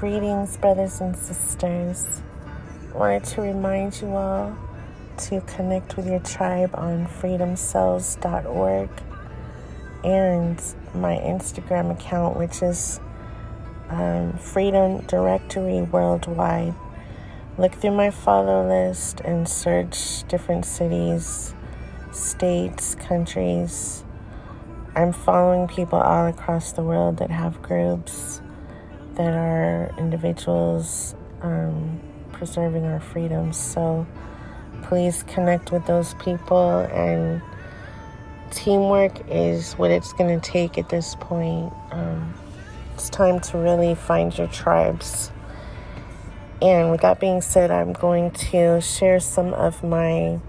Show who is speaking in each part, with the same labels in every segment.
Speaker 1: Greetings, brothers and sisters. I Wanted to remind you all to connect with your tribe on freedomcells.org and my Instagram account, which is um, Freedom Directory Worldwide. Look through my follow list and search different cities, states, countries. I'm following people all across the world that have groups that are individuals um, preserving our freedoms. So please connect with those people, and teamwork is what it's going to take at this point. Um, it's time to really find your tribes. And with that being said, I'm going to share some of my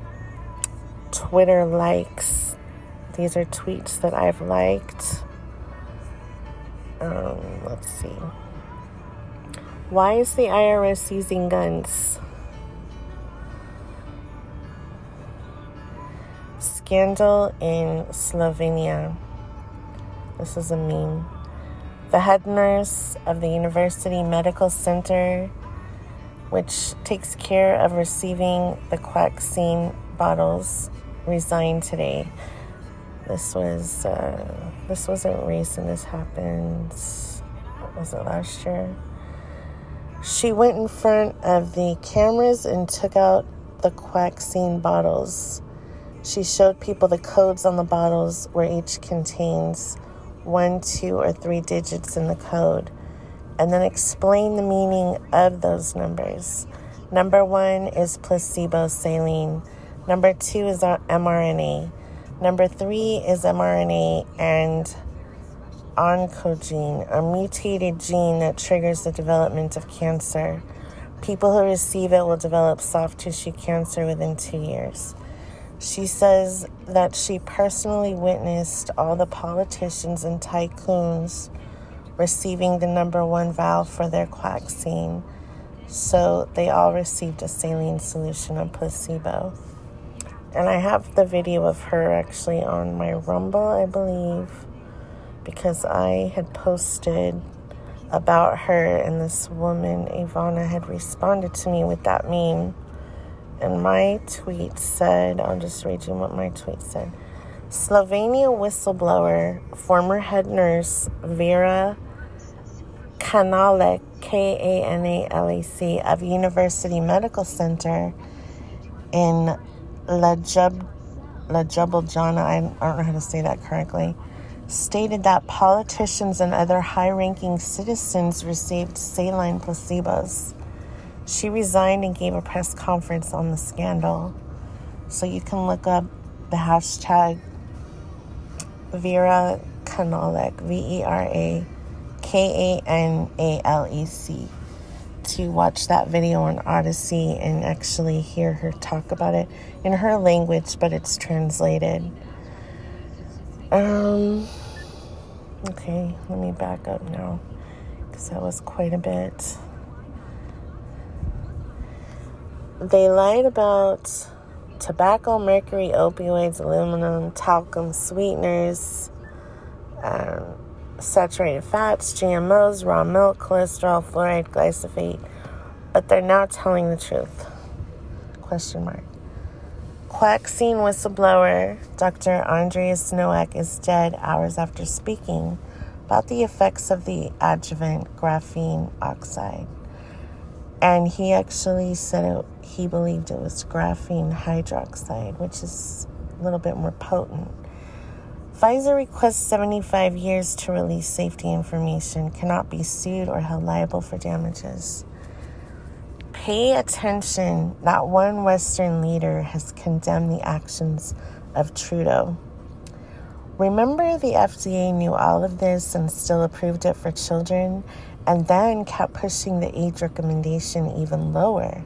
Speaker 1: Twitter likes. These are tweets that I've liked. Um, let's see. Why is the IRS using guns? Scandal in Slovenia. This is a meme. The head nurse of the University Medical Center, which takes care of receiving the vaccine bottles, resigned today. This was uh, this wasn't recent. This happened. Was it last year? She went in front of the cameras and took out the Quaxine bottles. She showed people the codes on the bottles where each contains one, two, or three digits in the code, and then explained the meaning of those numbers. Number one is placebo saline, number two is our mRNA, number three is mRNA and oncogene, a mutated gene that triggers the development of cancer. People who receive it will develop soft tissue cancer within two years. She says that she personally witnessed all the politicians and tycoons receiving the number one valve for their vaccine. So they all received a saline solution of placebo. And I have the video of her actually on my Rumble, I believe because I had posted about her, and this woman, Ivana, had responded to me with that meme. And my tweet said, I'll just read you what my tweet said. Slovenia whistleblower, former head nurse Vera Kanalek, K A N A L A C, of University Medical Center in La Jub, I don't know how to say that correctly stated that politicians and other high ranking citizens received saline placebos. She resigned and gave a press conference on the scandal. So you can look up the hashtag Vera Kanalek, V E R A K A N A L E C, to watch that video on Odysee and actually hear her talk about it in her language, but it's translated. Um, okay, let me back up now because that was quite a bit. They lied about tobacco, mercury, opioids, aluminum, talcum, sweeteners, um, saturated fats, GMOs, raw milk, cholesterol, fluoride, glyphosate, but they're now telling the truth. Question mark. Quaxine whistleblower Dr. Andreas Noack is dead hours after speaking about the effects of the adjuvant graphene oxide. And he actually said it, he believed it was graphene hydroxide, which is a little bit more potent. Pfizer requests 75 years to release safety information, cannot be sued or held liable for damages. Pay attention. Not one Western leader has condemned the actions of Trudeau. Remember, the FDA knew all of this and still approved it for children, and then kept pushing the age recommendation even lower.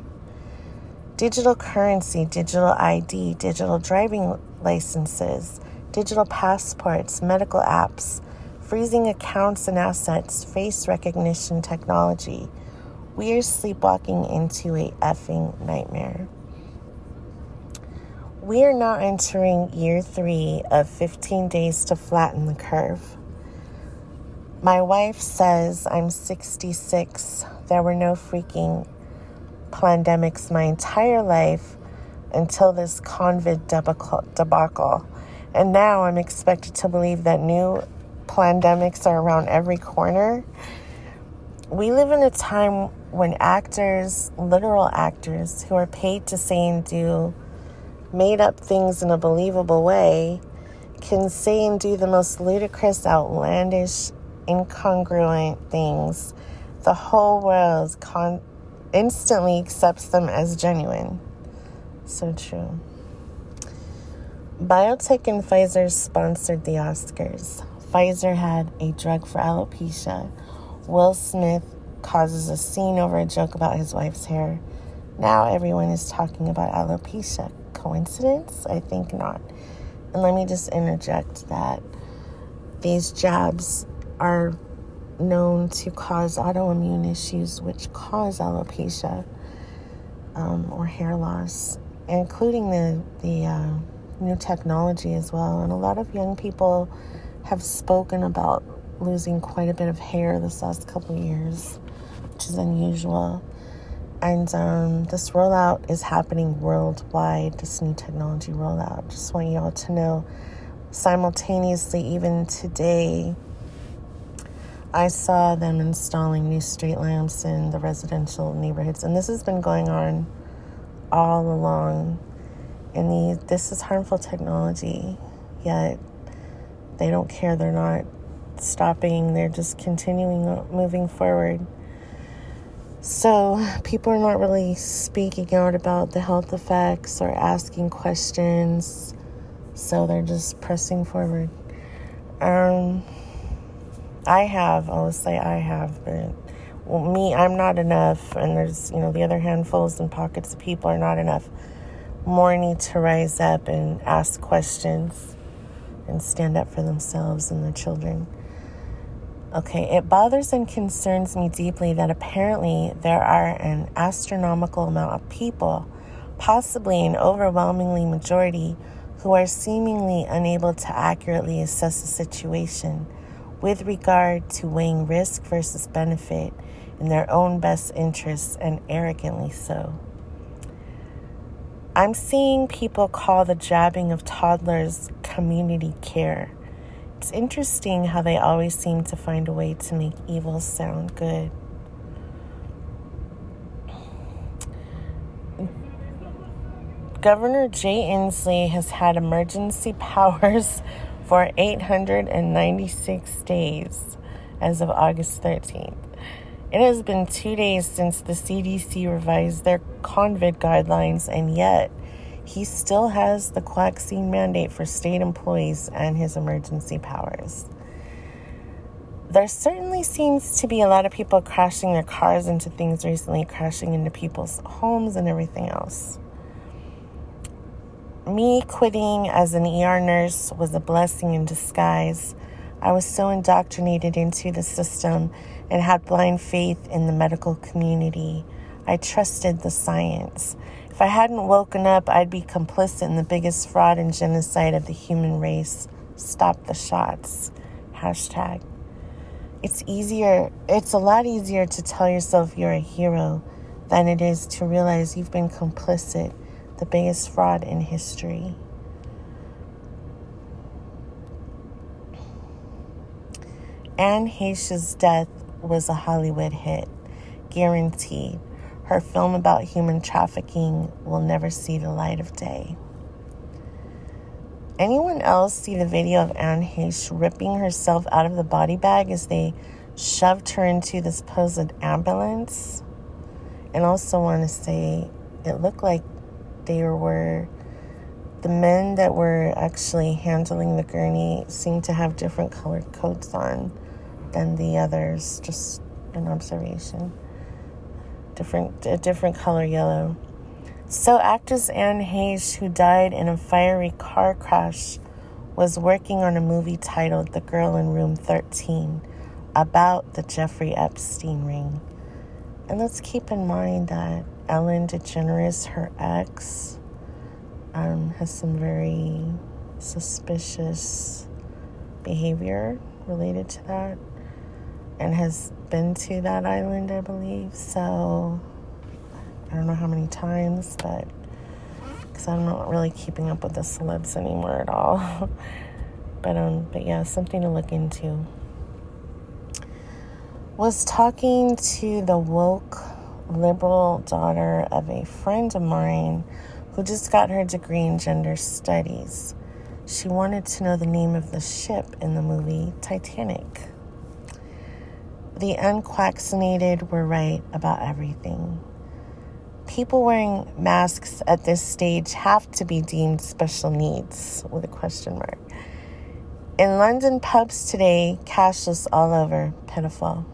Speaker 1: Digital currency, digital ID, digital driving licenses, digital passports, medical apps, freezing accounts and assets, face recognition technology we are sleepwalking into a effing nightmare. We are now entering year three of 15 days to flatten the curve. My wife says I'm 66. There were no freaking pandemics my entire life until this COVID debacle. And now I'm expected to believe that new pandemics are around every corner. We live in a time when actors, literal actors, who are paid to say and do made up things in a believable way, can say and do the most ludicrous, outlandish, incongruent things. The whole world con- instantly accepts them as genuine. So true. Biotech and Pfizer sponsored the Oscars. Pfizer had a drug for alopecia. Will Smith causes a scene over a joke about his wife's hair. Now everyone is talking about alopecia. Coincidence? I think not. And let me just interject that these jabs are known to cause autoimmune issues, which cause alopecia um, or hair loss, including the the uh, new technology as well. And a lot of young people have spoken about losing quite a bit of hair this last couple years, which is unusual. And um, this rollout is happening worldwide, this new technology rollout. Just want you all to know simultaneously, even today, I saw them installing new street lamps in the residential neighborhoods. And this has been going on all along. And the, this is harmful technology, yet they don't care. They're not stopping, they're just continuing moving forward. So, people are not really speaking out about the health effects or asking questions. So, they're just pressing forward. Um, I have, I'll say I have, but well, me, I'm not enough. And there's, you know, the other handfuls and pockets of people are not enough. More need to rise up and ask questions and stand up for themselves and their children. Okay, it bothers and concerns me deeply that apparently there are an astronomical amount of people, possibly an overwhelmingly majority, who are seemingly unable to accurately assess the situation with regard to weighing risk versus benefit in their own best interests and arrogantly so. I'm seeing people call the jabbing of toddlers community care. It's interesting how they always seem to find a way to make evil sound good. Governor Jay Inslee has had emergency powers for 896 days as of August 13th. It has been two days since the CDC revised their COVID guidelines, and yet he still has the vaccine mandate for state employees and his emergency powers. There certainly seems to be a lot of people crashing their cars into things recently, crashing into people's homes and everything else. Me quitting as an ER nurse was a blessing in disguise. I was so indoctrinated into the system and had blind faith in the medical community. I trusted the science. If I hadn't woken up, I'd be complicit in the biggest fraud and genocide of the human race. Stop the shots. Hashtag. It's easier, it's a lot easier to tell yourself you're a hero than it is to realize you've been complicit, the biggest fraud in history. Anne Heche's death was a Hollywood hit, guaranteed her film about human trafficking will never see the light of day. Anyone else see the video of Anne Heche ripping herself out of the body bag as they shoved her into this supposed ambulance? And also want to say it looked like they were the men that were actually handling the gurney seemed to have different colored coats on than the others. Just an observation different a different color yellow. So actress Anne Heche, who died in a fiery car crash, was working on a movie titled The Girl in Room 13 about the Jeffrey Epstein ring. And let's keep in mind that Ellen DeGeneres, her ex, um, has some very suspicious behavior related to that. and has been to that island, I believe. So I don't know how many times, but because I'm not really keeping up with the celebs anymore at all. but um, but yeah, something to look into. Was talking to the woke liberal daughter of a friend of mine who just got her degree in gender studies. She wanted to know the name of the ship in the movie Titanic. The unquaccinated were right about everything. People wearing masks at this stage have to be deemed special needs with a question mark. In London pubs today, cashless all over, pitiful.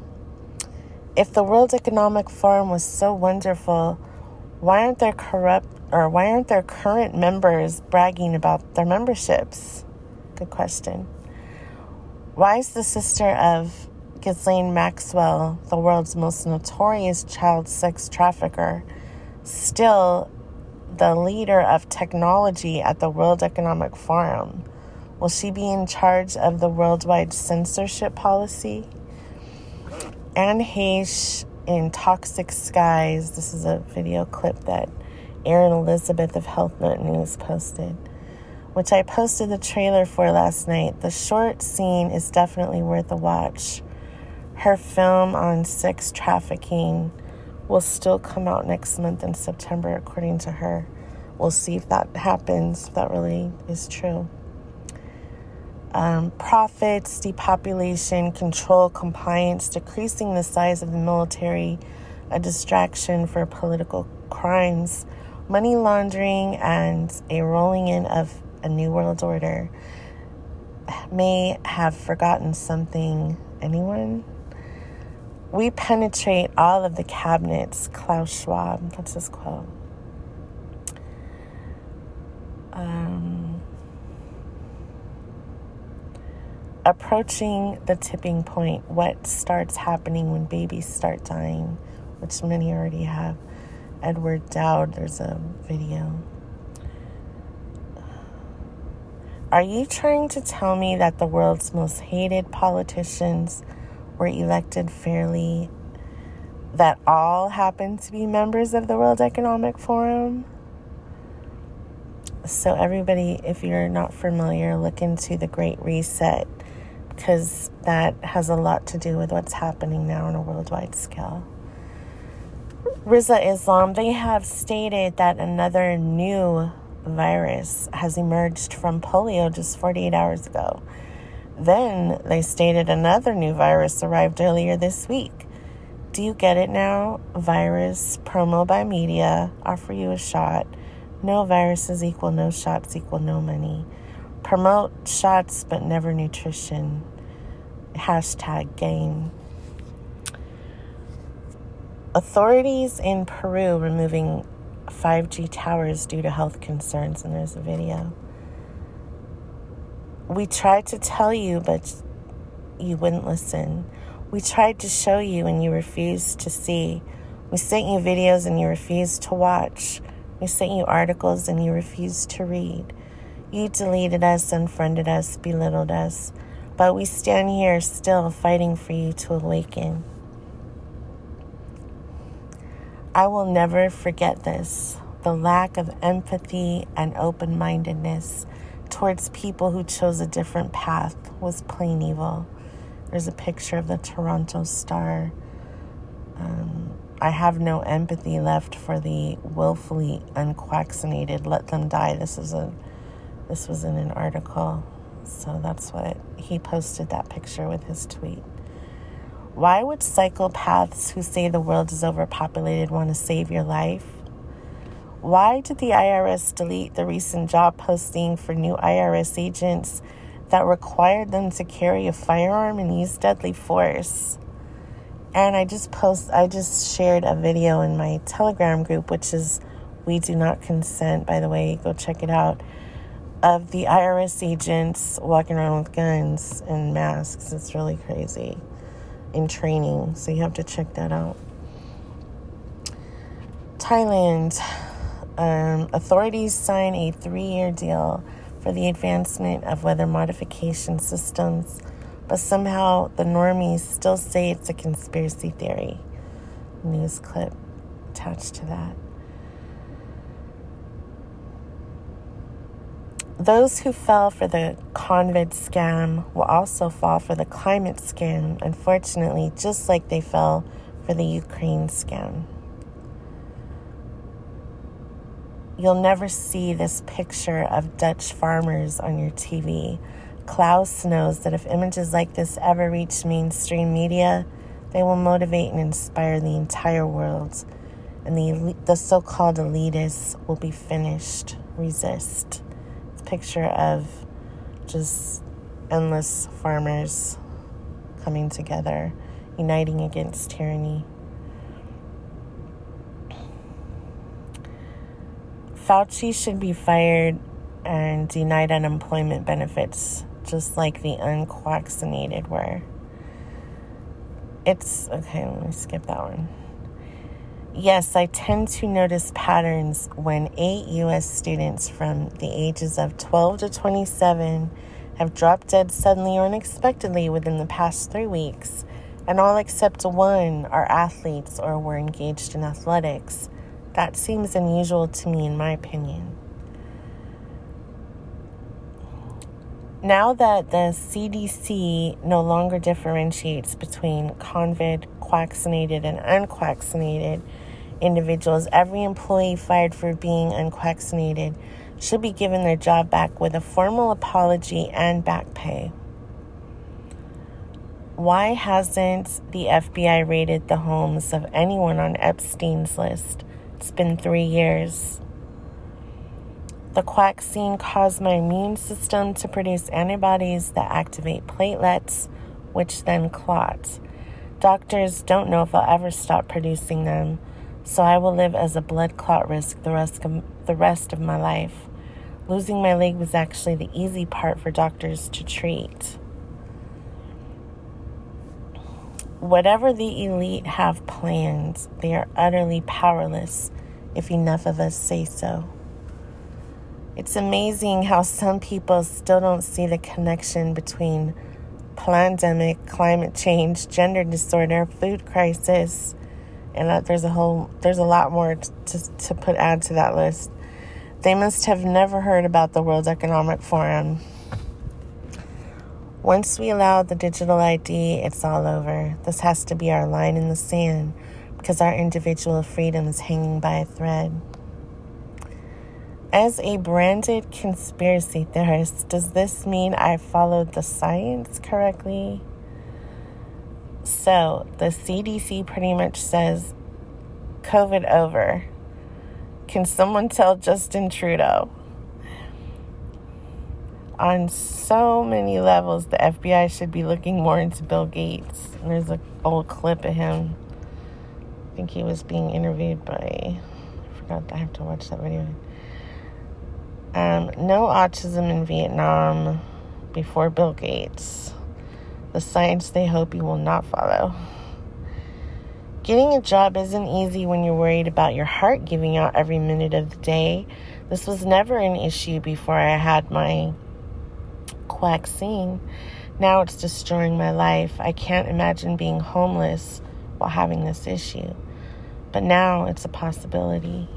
Speaker 1: If the World Economic Forum was so wonderful, why aren't there corrupt or why aren't there current members bragging about their memberships? Good question. Why is the sister of Ghislaine Maxwell, the world's most notorious child sex trafficker, still the leader of technology at the World Economic Forum? Will she be in charge of the worldwide censorship policy? Anne Heche in Toxic Skies. This is a video clip that Erin Elizabeth of Health Nut News posted, which I posted the trailer for last night. The short scene is definitely worth a watch. Her film on sex trafficking will still come out next month in September, according to her. We'll see if that happens, if that really is true. Um, profits, depopulation, control, compliance, decreasing the size of the military, a distraction for political crimes, money laundering, and a rolling in of a new world order may have forgotten something. Anyone? We penetrate all of the cabinets, Klaus Schwab, that's his quote. Um, approaching the tipping point, what starts happening when babies start dying, which many already have. Edward Dowd, there's a video. Are you trying to tell me that the world's most hated politicians were elected fairly, that all happen to be members of the World Economic Forum. So, everybody, if you're not familiar, look into the Great Reset because that has a lot to do with what's happening now on a worldwide scale. Rizza Islam, they have stated that another new virus has emerged from polio just 48 hours ago. Then they stated another new virus arrived earlier this week. Do you get it now? Virus, promo by media, offer you a shot. No viruses equal no shots equal no money. Promote shots but never nutrition. Hashtag gain. Authorities in Peru removing 5G towers due to health concerns, and there's a video we tried to tell you, but you wouldn't listen. We tried to show you and you refused to see. We sent you videos and you refused to watch. We sent you articles and you refused to read. You deleted us, unfriended us, belittled us. But we stand here still fighting for you to awaken. I will never forget this the lack of empathy and open mindedness towards people who chose a different path was plain evil. There's a picture of the Toronto Star. Um, I have no empathy left for the willfully unquaccinated. Let them die. This is a this was in an article. So that's what he posted that picture with his tweet. Why would psychopaths who say the world is overpopulated want to save your life? Why did the IRS delete the recent job posting for new IRS agents that required them to carry a firearm and use deadly force? And I just post I just shared a video in my Telegram group which is we do not consent by the way, go check it out. Of the IRS agents walking around with guns and masks. It's really crazy in training. So you have to check that out. Thailand um, authorities sign a three year deal for the advancement of weather modification systems, but somehow the normies still say it's a conspiracy theory. News clip attached to that. Those who fell for the COVID scam will also fall for the climate scam, unfortunately, just like they fell for the Ukraine scam. You'll never see this picture of Dutch farmers on your TV. Klaus knows that if images like this ever reach mainstream media, they will motivate and inspire the entire world, and the, the so called elitists will be finished. Resist. It's a picture of just endless farmers coming together, uniting against tyranny. Fauci should be fired and denied unemployment benefits, just like the unvaccinated were. It's okay, let me skip that one. Yes, I tend to notice patterns when eight U.S. students from the ages of 12 to 27 have dropped dead suddenly or unexpectedly within the past three weeks, and all except one are athletes or were engaged in athletics. That seems unusual to me, in my opinion. Now that the CDC no longer differentiates between COVID vaccinated and unvaccinated individuals, every employee fired for being unvaccinated should be given their job back with a formal apology and back pay. Why hasn't the FBI raided the homes of anyone on Epstein's list? It's been three years. The quaxine caused my immune system to produce antibodies that activate platelets, which then clot. Doctors don't know if I'll ever stop producing them, so I will live as a blood clot risk the rest of, the rest of my life. Losing my leg was actually the easy part for doctors to treat. Whatever the elite have planned, they are utterly powerless if enough of us say so. It's amazing how some people still don't see the connection between pandemic, climate change, gender disorder, food crisis, and that there's a whole there's a lot more to, to put add to that list. They must have never heard about the World Economic Forum once we allow the digital ID, it's all over. This has to be our line in the sand because our individual freedom is hanging by a thread. As a branded conspiracy theorist, does this mean I followed the science correctly? So, the CDC pretty much says COVID over. Can someone tell Justin Trudeau? On so many levels, the FBI should be looking more into Bill Gates. And there's an old clip of him. I think he was being interviewed by. I forgot. I have to watch that video. Um, no autism in Vietnam before Bill Gates. The science they hope you will not follow. Getting a job isn't easy when you're worried about your heart giving out every minute of the day. This was never an issue before I had my vaccine. Now it's destroying my life. I can't imagine being homeless while having this issue. But now it's a possibility.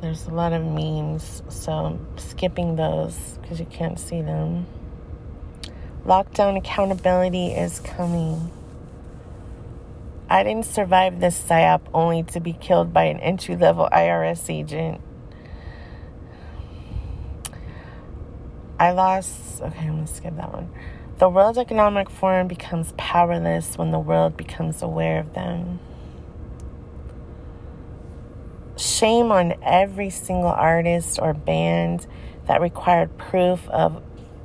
Speaker 1: There's a lot of memes, so I'm skipping those because you can't see them. Lockdown accountability is coming. I didn't survive this psyop only to be killed by an entry level IRS agent. I lost. Okay, I'm gonna skip that one. The World Economic Forum becomes powerless when the world becomes aware of them. Shame on every single artist or band that required proof of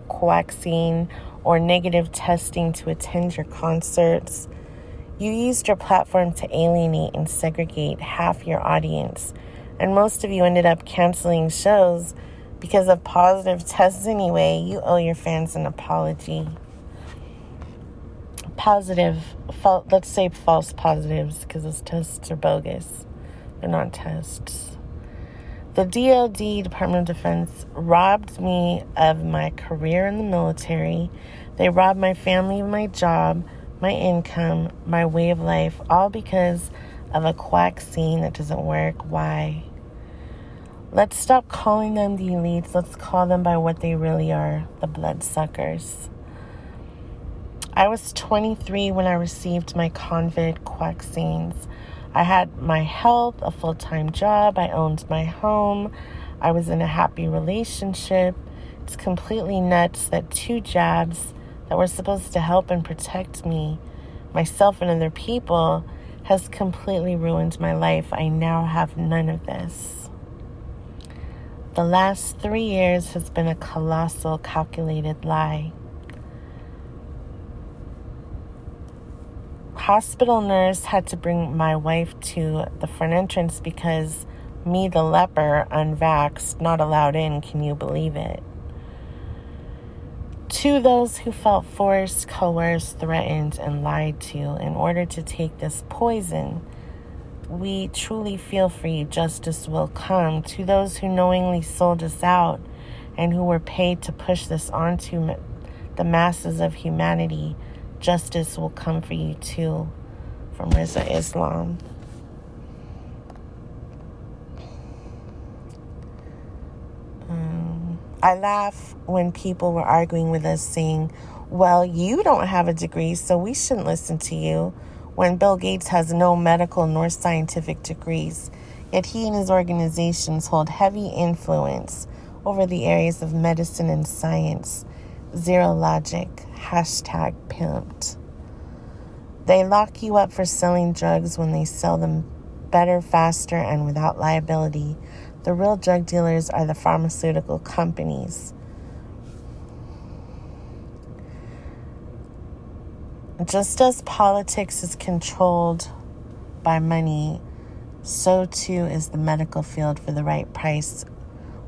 Speaker 1: coaxing or negative testing to attend your concerts you used your platform to alienate and segregate half your audience, and most of you ended up canceling shows because of positive tests anyway. You owe your fans an apology. Positive, let's say false positives because those tests are bogus. They're not tests. The DoD, Department of Defense, robbed me of my career in the military. They robbed my family of my job, my income, my way of life, all because of a quack scene that doesn't work. Why? Let's stop calling them the elites. Let's call them by what they really are the bloodsuckers. I was 23 when I received my COVID scenes. I had my health, a full time job, I owned my home, I was in a happy relationship. It's completely nuts that two jabs that were supposed to help and protect me, myself, and other people, has completely ruined my life. I now have none of this. The last three years has been a colossal, calculated lie. Hospital nurse had to bring my wife to the front entrance because me, the leper, unvaxxed, not allowed in. Can you believe it? To those who felt forced, coerced, threatened, and lied to in order to take this poison we truly feel for you, justice will come. To those who knowingly sold us out and who were paid to push this onto the masses of humanity, justice will come for you too. From Rizza Islam. Um, I laugh when people were arguing with us saying, Well, you don't have a degree, so we shouldn't listen to you when Bill Gates has no medical nor scientific degrees, yet he and his organizations hold heavy influence over the areas of medicine and science. Zero logic, hashtag pimped. They lock you up for selling drugs when they sell them better, faster, and without liability. The real drug dealers are the pharmaceutical companies. Just as politics is controlled by money, so too is the medical field for the right price.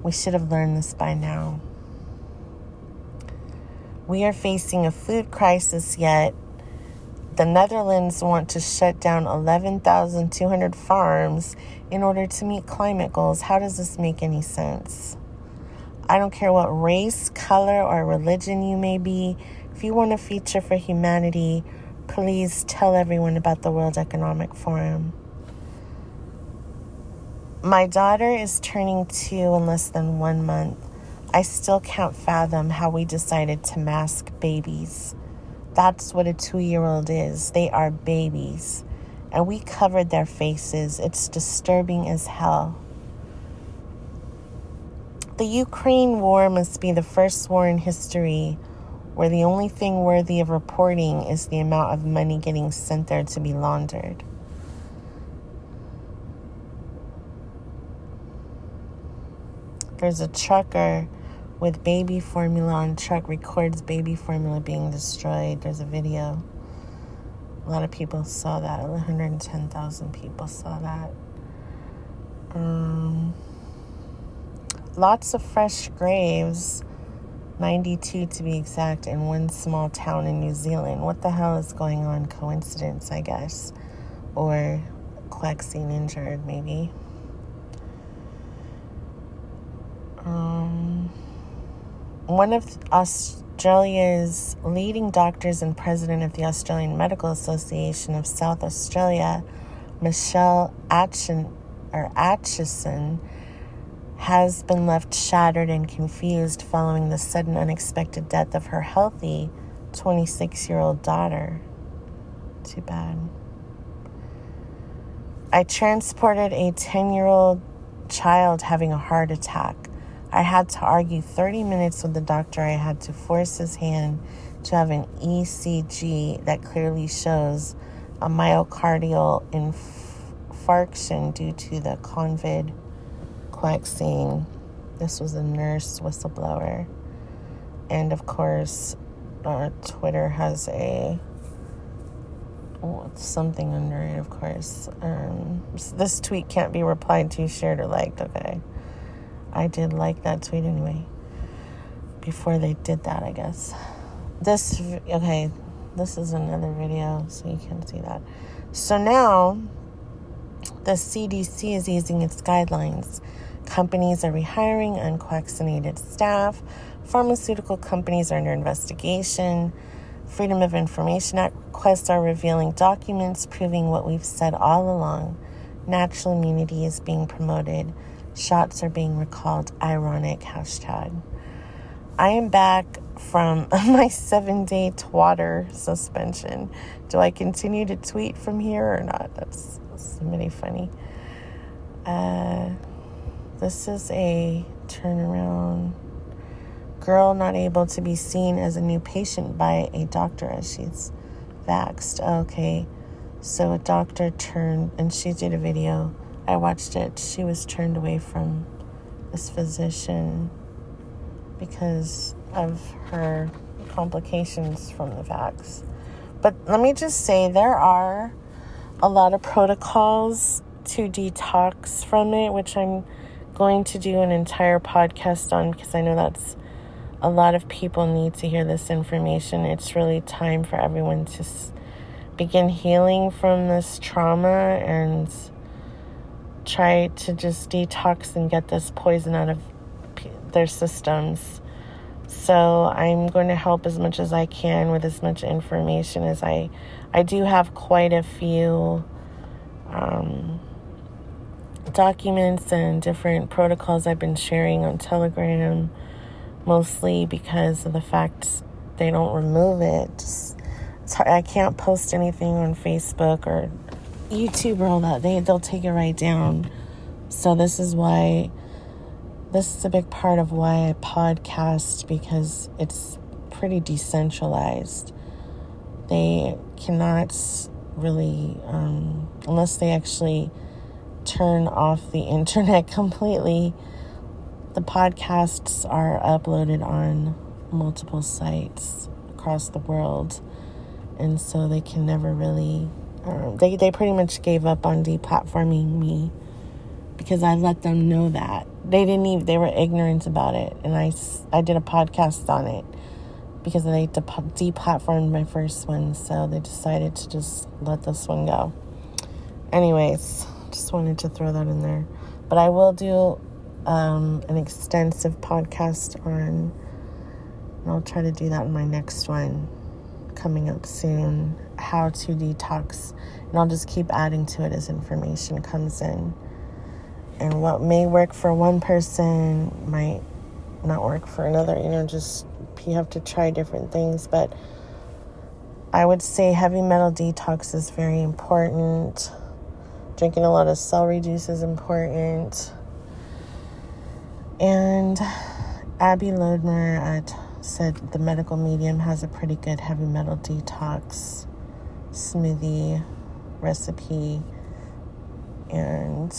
Speaker 1: We should have learned this by now. We are facing a food crisis, yet the Netherlands want to shut down 11,200 farms in order to meet climate goals. How does this make any sense? I don't care what race, color, or religion you may be, if you want a feature for humanity, please tell everyone about the World Economic Forum. My daughter is turning two in less than one month. I still can't fathom how we decided to mask babies. That's what a two year old is. They are babies. And we covered their faces. It's disturbing as hell. The Ukraine war must be the first war in history where the only thing worthy of reporting is the amount of money getting sent there to be laundered. There's a trucker with baby formula on truck records baby formula being destroyed. There's a video. A lot of people saw that. 110,000 people saw that. Um, lots of fresh graves 92 to be exact, in one small town in New Zealand. What the hell is going on? Coincidence, I guess. Or Quaxine injured, maybe. Um, one of Australia's leading doctors and president of the Australian Medical Association of South Australia, Michelle Atchison, or Atchison, has been left shattered and confused following the sudden unexpected death of her healthy 26 year old daughter. Too bad. I transported a 10 year old child having a heart attack. I had to argue 30 minutes with the doctor. I had to force his hand to have an ECG that clearly shows a myocardial infarction due to the COVID Quaxine. This was a nurse whistleblower. And of course, uh, Twitter has a oh, something under it, of course. Um, this tweet can't be replied to, shared, or liked. Okay. I did like that tweet anyway. Before they did that, I guess. This, okay, this is another video, so you can see that. So now, the CDC is easing its guidelines. Companies are rehiring unvaccinated staff. Pharmaceutical companies are under investigation. Freedom of Information Act requests are revealing documents proving what we've said all along. Natural immunity is being promoted. Shots are being recalled. Ironic hashtag. I am back from my seven day twatter suspension. Do I continue to tweet from here or not? That's, that's really funny. Uh, this is a turnaround. Girl not able to be seen as a new patient by a doctor as she's vaxxed. Okay, so a doctor turned, and she did a video. I watched it. She was turned away from this physician because of her complications from the vax. But let me just say there are a lot of protocols to detox from it, which I'm going to do an entire podcast on because I know that's a lot of people need to hear this information. It's really time for everyone to begin healing from this trauma and try to just detox and get this poison out of their systems. So I'm going to help as much as I can with as much information as I I do have quite a few um, documents and different protocols I've been sharing on Telegram, mostly because of the fact they don't remove it. I can't post anything on Facebook or YouTube or all that. They they'll take it right down. So this is why this is a big part of why I podcast because it's pretty decentralized. They cannot really, um, unless they actually turn off the internet completely, the podcasts are uploaded on multiple sites across the world. And so they can never really, um, they, they pretty much gave up on deplatforming me because I let them know that. They didn't even they were ignorant about it and i i did a podcast on it because they deplatformed my first one so they decided to just let this one go. Anyways just wanted to throw that in there. But i will do um, an extensive podcast on i'll try to do that in my next one coming up soon how to detox and i'll just keep adding to it as information comes in and what may work for one person might not work for another. You know, just you have to try different things. But I would say heavy metal detox is very important. Drinking a lot of celery juice is important. And Abby Lodmer at, said the medical medium has a pretty good heavy metal detox smoothie recipe. And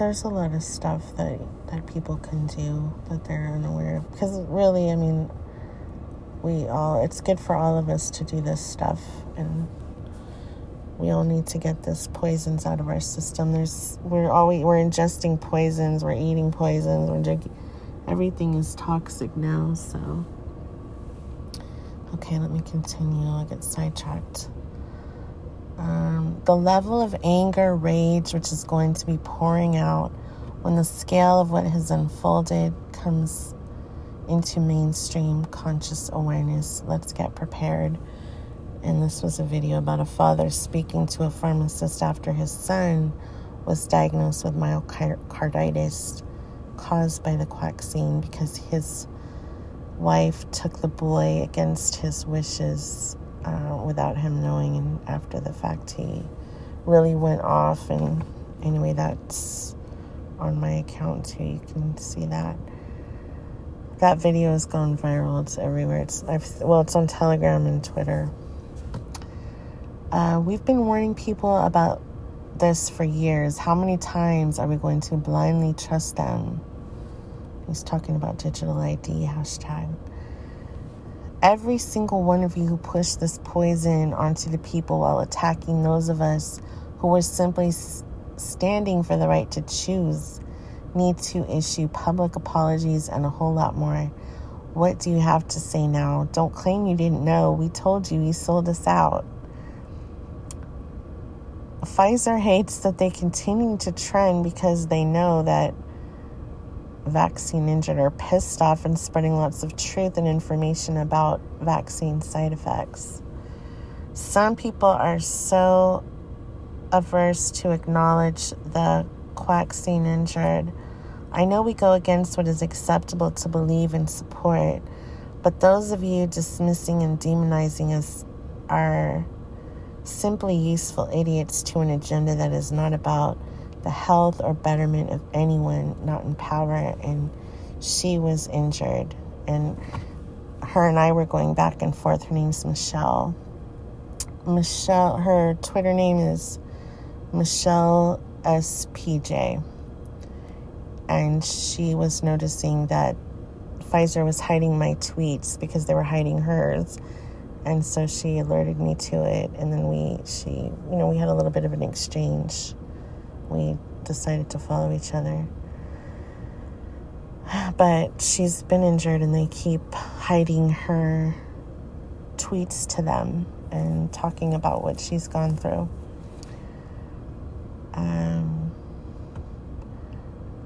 Speaker 1: there's a lot of stuff that that people can do that they're unaware of because really i mean we all it's good for all of us to do this stuff and we all need to get this poisons out of our system there's we're always we're ingesting poisons we're eating poisons we're drinking everything is toxic now so okay let me continue i'll get sidetracked um, the level of anger, rage, which is going to be pouring out when the scale of what has unfolded comes into mainstream conscious awareness. Let's get prepared. And this was a video about a father speaking to a pharmacist after his son was diagnosed with myocarditis caused by the vaccine because his wife took the boy against his wishes uh, without him knowing. And after the fact, he really went off. And anyway, that's on my account too. You can see that. That video has gone viral. It's everywhere. It's I've, well, it's on Telegram and Twitter. Uh, we've been warning people about this for years. How many times are we going to blindly trust them? He's talking about digital ID hashtag every single one of you who pushed this poison onto the people while attacking those of us who were simply standing for the right to choose need to issue public apologies and a whole lot more. What do you have to say now? Don't claim you didn't know. We told you, you sold us out. Pfizer hates that they continue to trend because they know that vaccine injured are pissed off and spreading lots of truth and information about vaccine side effects. Some people are so averse to acknowledge the quaxine injured. I know we go against what is acceptable to believe and support, but those of you dismissing and demonizing us are simply useful idiots to an agenda that is not about the health or betterment of anyone not in power. And she was injured, and her and I were going back and forth. Her name's Michelle. Michelle, her Twitter name is Michelle SPJ. And she was noticing that Pfizer was hiding my tweets because they were hiding hers. And so she alerted me to it. And then we, she, you know, we had a little bit of an exchange. We decided to follow each other. But she's been injured and they keep hiding her tweets to them and talking about what she's gone through. Um,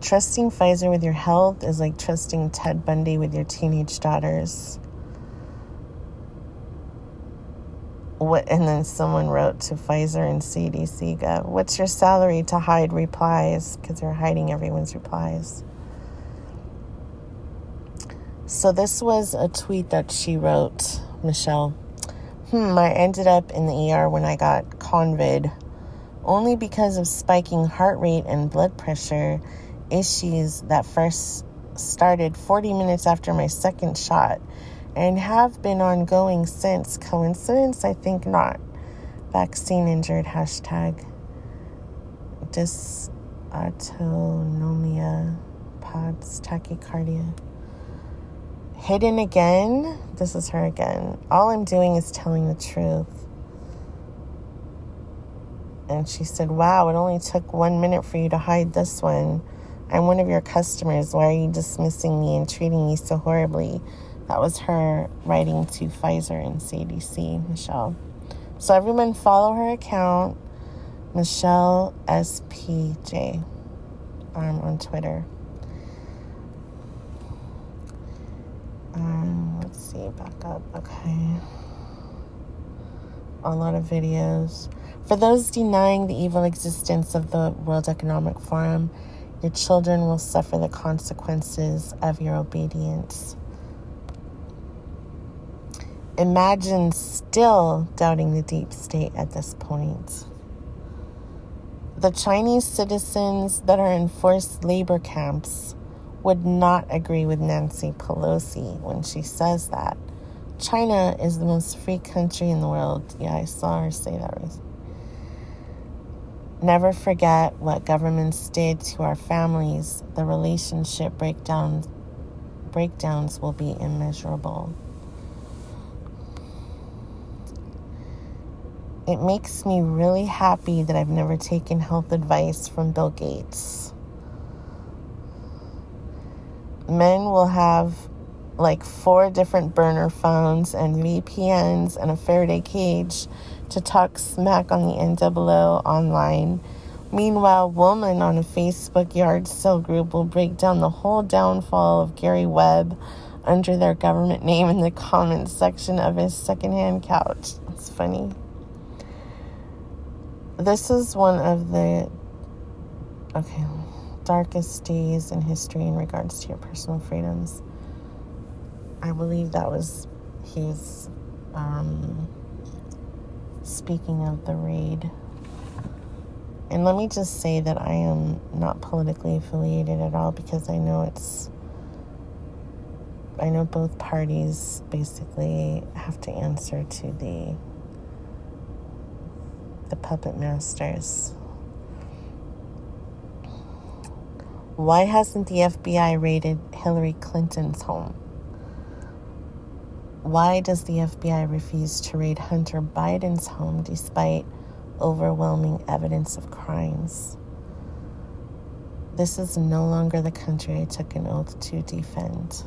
Speaker 1: trusting Pfizer with your health is like trusting Ted Bundy with your teenage daughters. What, and then someone wrote to Pfizer and CDC, Gov, what's your salary to hide replies? Because they're hiding everyone's replies. So this was a tweet that she wrote, Michelle. Hmm, I ended up in the ER when I got COVID only because of spiking heart rate and blood pressure issues that first started 40 minutes after my second shot and have been ongoing since. Coincidence? I think not. Vaccine injured hashtag dysautonomia POTS tachycardia. Hidden again. This is her again. All I'm doing is telling the truth. And she said, Wow, it only took one minute for you to hide this one. I'm one of your customers. Why are you dismissing me and treating me so horribly? That was her writing to Pfizer and CDC, Michelle. So everyone follow her account, Michelle SPJ, um, on Twitter. Um, let's see, back up. Okay. A lot of videos. For those denying the evil existence of the World Economic Forum, your children will suffer the consequences of your obedience. Imagine still doubting the deep state at this point. The Chinese citizens that are in forced labor camps would not agree with Nancy Pelosi when she says that. China is the most free country in the world. Yeah, I saw her say that recently. Never forget what governments did to our families. The relationship breakdowns breakdowns will be immeasurable. It makes me really happy that I've never taken health advice from Bill Gates. Men will have like four different burner phones and VPNs and a Faraday cage to talk smack on the NWO online. Meanwhile, woman on a Facebook yard sale group will break down the whole downfall of Gary Webb under their government name in the comments section of his secondhand couch. It's funny. This is one of the okay darkest days in history in regards to your personal freedoms. I believe that was his um, speaking of the raid. And let me just say that I am not politically affiliated at all because I know it's. I know both parties basically have to answer to the the puppet masters. Why hasn't the FBI raided Hillary Clinton's home? Why does the FBI refuse to raid Hunter Biden's home despite overwhelming evidence of crimes? This is no longer the country I took an oath to defend.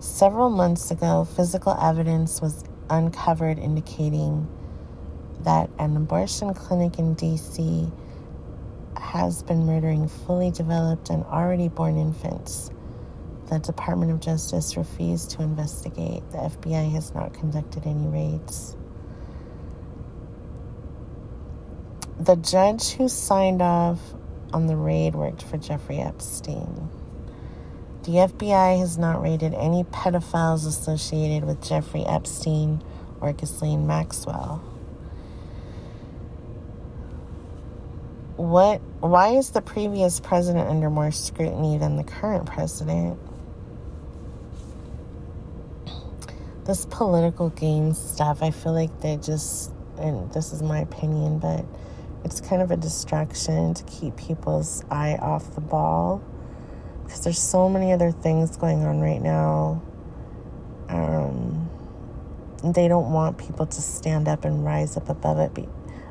Speaker 1: Several months ago, physical evidence was uncovered indicating that an abortion clinic in DC has been murdering fully developed and already born infants. The Department of Justice refused to investigate. The FBI has not conducted any raids. The judge who signed off on the raid worked for Jeffrey Epstein. The FBI has not raided any pedophiles associated with Jeffrey Epstein or Ghislaine Maxwell. What why is the previous president under more scrutiny than the current president? This political game stuff, I feel like they just and this is my opinion, but it's kind of a distraction to keep people's eye off the ball because there's so many other things going on right now. Um, they don't want people to stand up and rise up above it, be,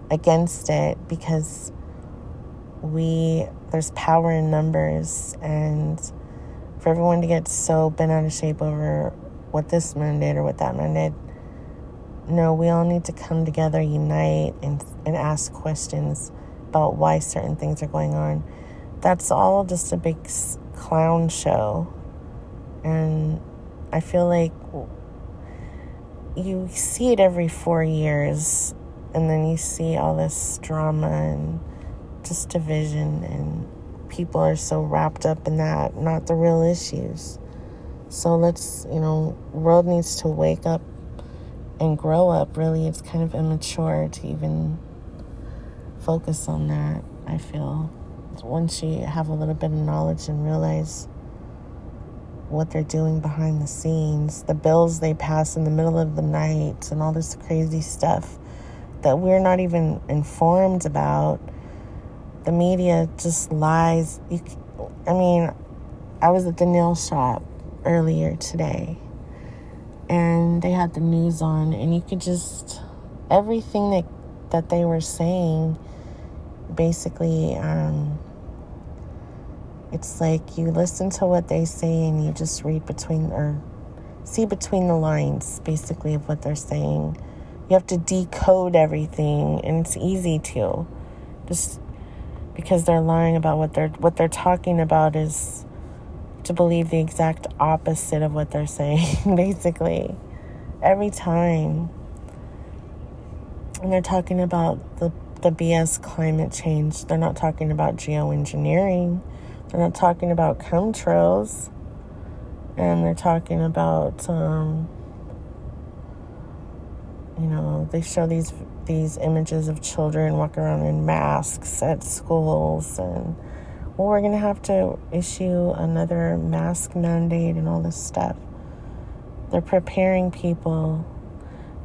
Speaker 1: against it, because we there's power in numbers, and for everyone to get so bent out of shape over what this man did or what that man did. No, we all need to come together, unite, and, and ask questions about why certain things are going on. That's all just a big clown show. And I feel like you see it every four years, and then you see all this drama and just division, and people are so wrapped up in that, not the real issues. So let's, you know, world needs to wake up and grow up. Really, it's kind of immature to even focus on that, I feel once you have a little bit of knowledge and realize what they're doing behind the scenes, the bills they pass in the middle of the night, and all this crazy stuff that we're not even informed about. The media just lies. You, I mean, I was at the nail shop earlier today, and they had the news on, and you could just everything that that they were saying basically um, it's like you listen to what they say and you just read between or see between the lines, basically, of what they're saying. You have to decode everything, and it's easy to. Just because they're lying about what they're what they're talking about is to believe the exact opposite of what they're saying, basically. Every time. And they're talking about the the BS climate change. They're not talking about geoengineering. They're not talking about chemtrails. And they're talking about, um, you know, they show these these images of children walking around in masks at schools. And well we're to have to issue another mask mandate and all this stuff. They're preparing people.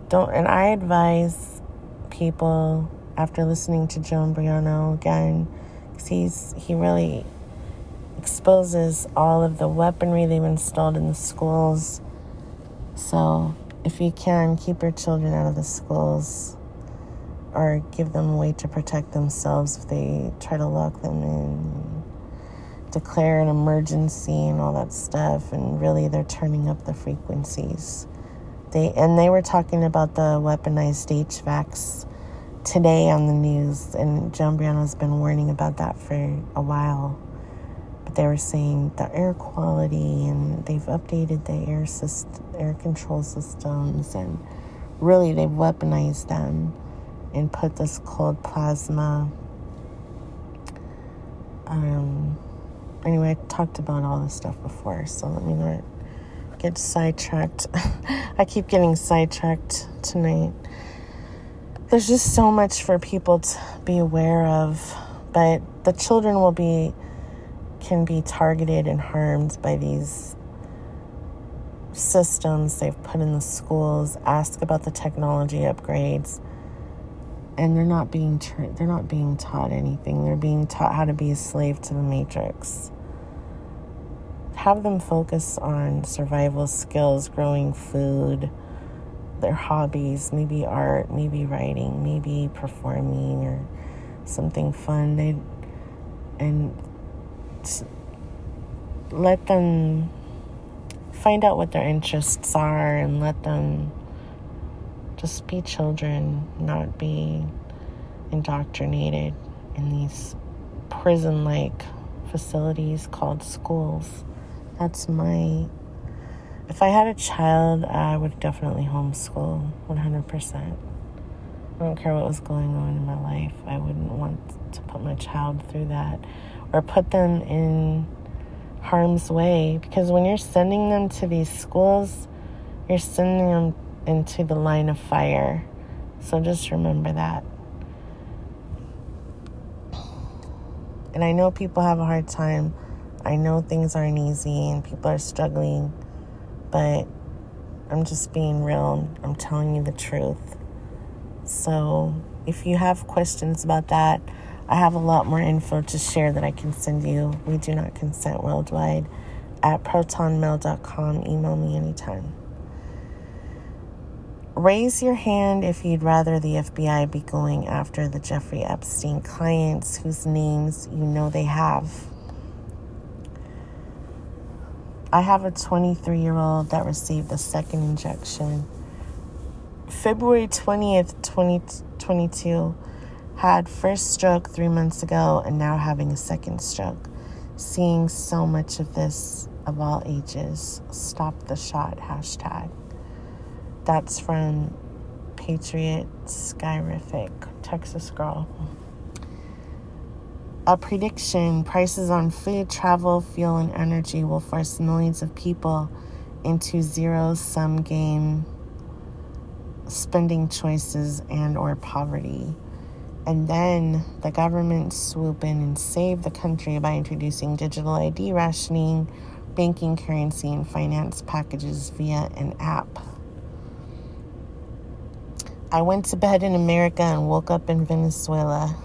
Speaker 1: Don't and i advise people after listening to Joe Imbriano again because he's he really exposes all of the weaponry they've installed in the schools. So, if you can, keep your children out of the schools or give them a way to protect themselves if they try to lock them in. Declare an emergency and all that stuff, and really they're turning up the frequencies. They and they were talking about the weaponized HVACs today on the news, and Joe Imbriano's been warning about that for a while they were saying the air quality and they've updated the air system, air control systems and really they've weaponized them and put this cold plasma um anyway i talked about all this stuff before so let me not get sidetracked. I keep getting sidetracked tonight. There's just so much for people to be aware of but the children will be can be targeted and harmed by these systems they've put in the schools ask about the technology upgrades and they're not being tra- they're not being taught anything. They're being taught how to be a slave to the matrix. Have them focus on survival skills growing food their hobbies maybe art maybe writing maybe performing or something fun. They and let them find out what their interests are and let them Just be children, not be indoctrinated in these prison like facilities called schools. That's my. If I had a child, I would definitely homeschool 100%. I don't care what was going on in my life. I wouldn't want to put my child through that or put them in harm's way because when you're sending them to these schools, you're sending them into the line of fire. So just remember that. And I know people have a hard time. I know things aren't easy and people are struggling, but I'm just being real. I'm telling you the truth. So if you have questions about that, I have a lot more info to share that I can send you. We do not consent worldwide at protonmail.com. Email me anytime. Raise your hand if you'd rather the FBI be going after the Jeffrey Epstein clients whose names you know they have. I have a 23 year old that received the second injection. February 20th, 2022 had first stroke three months ago and now having a second stroke. Seeing so much of this of all ages. Stop the shot hashtag. That's from Patriot Skyrific, Texas Girl. A prediction prices on food, travel, fuel, and energy will force millions of people into zero sum game spending choices and or poverty and then the government swoop in and save the country by introducing digital ID rationing, banking currency, and finance packages via an app. I went to bed in America and woke up in Venezuela.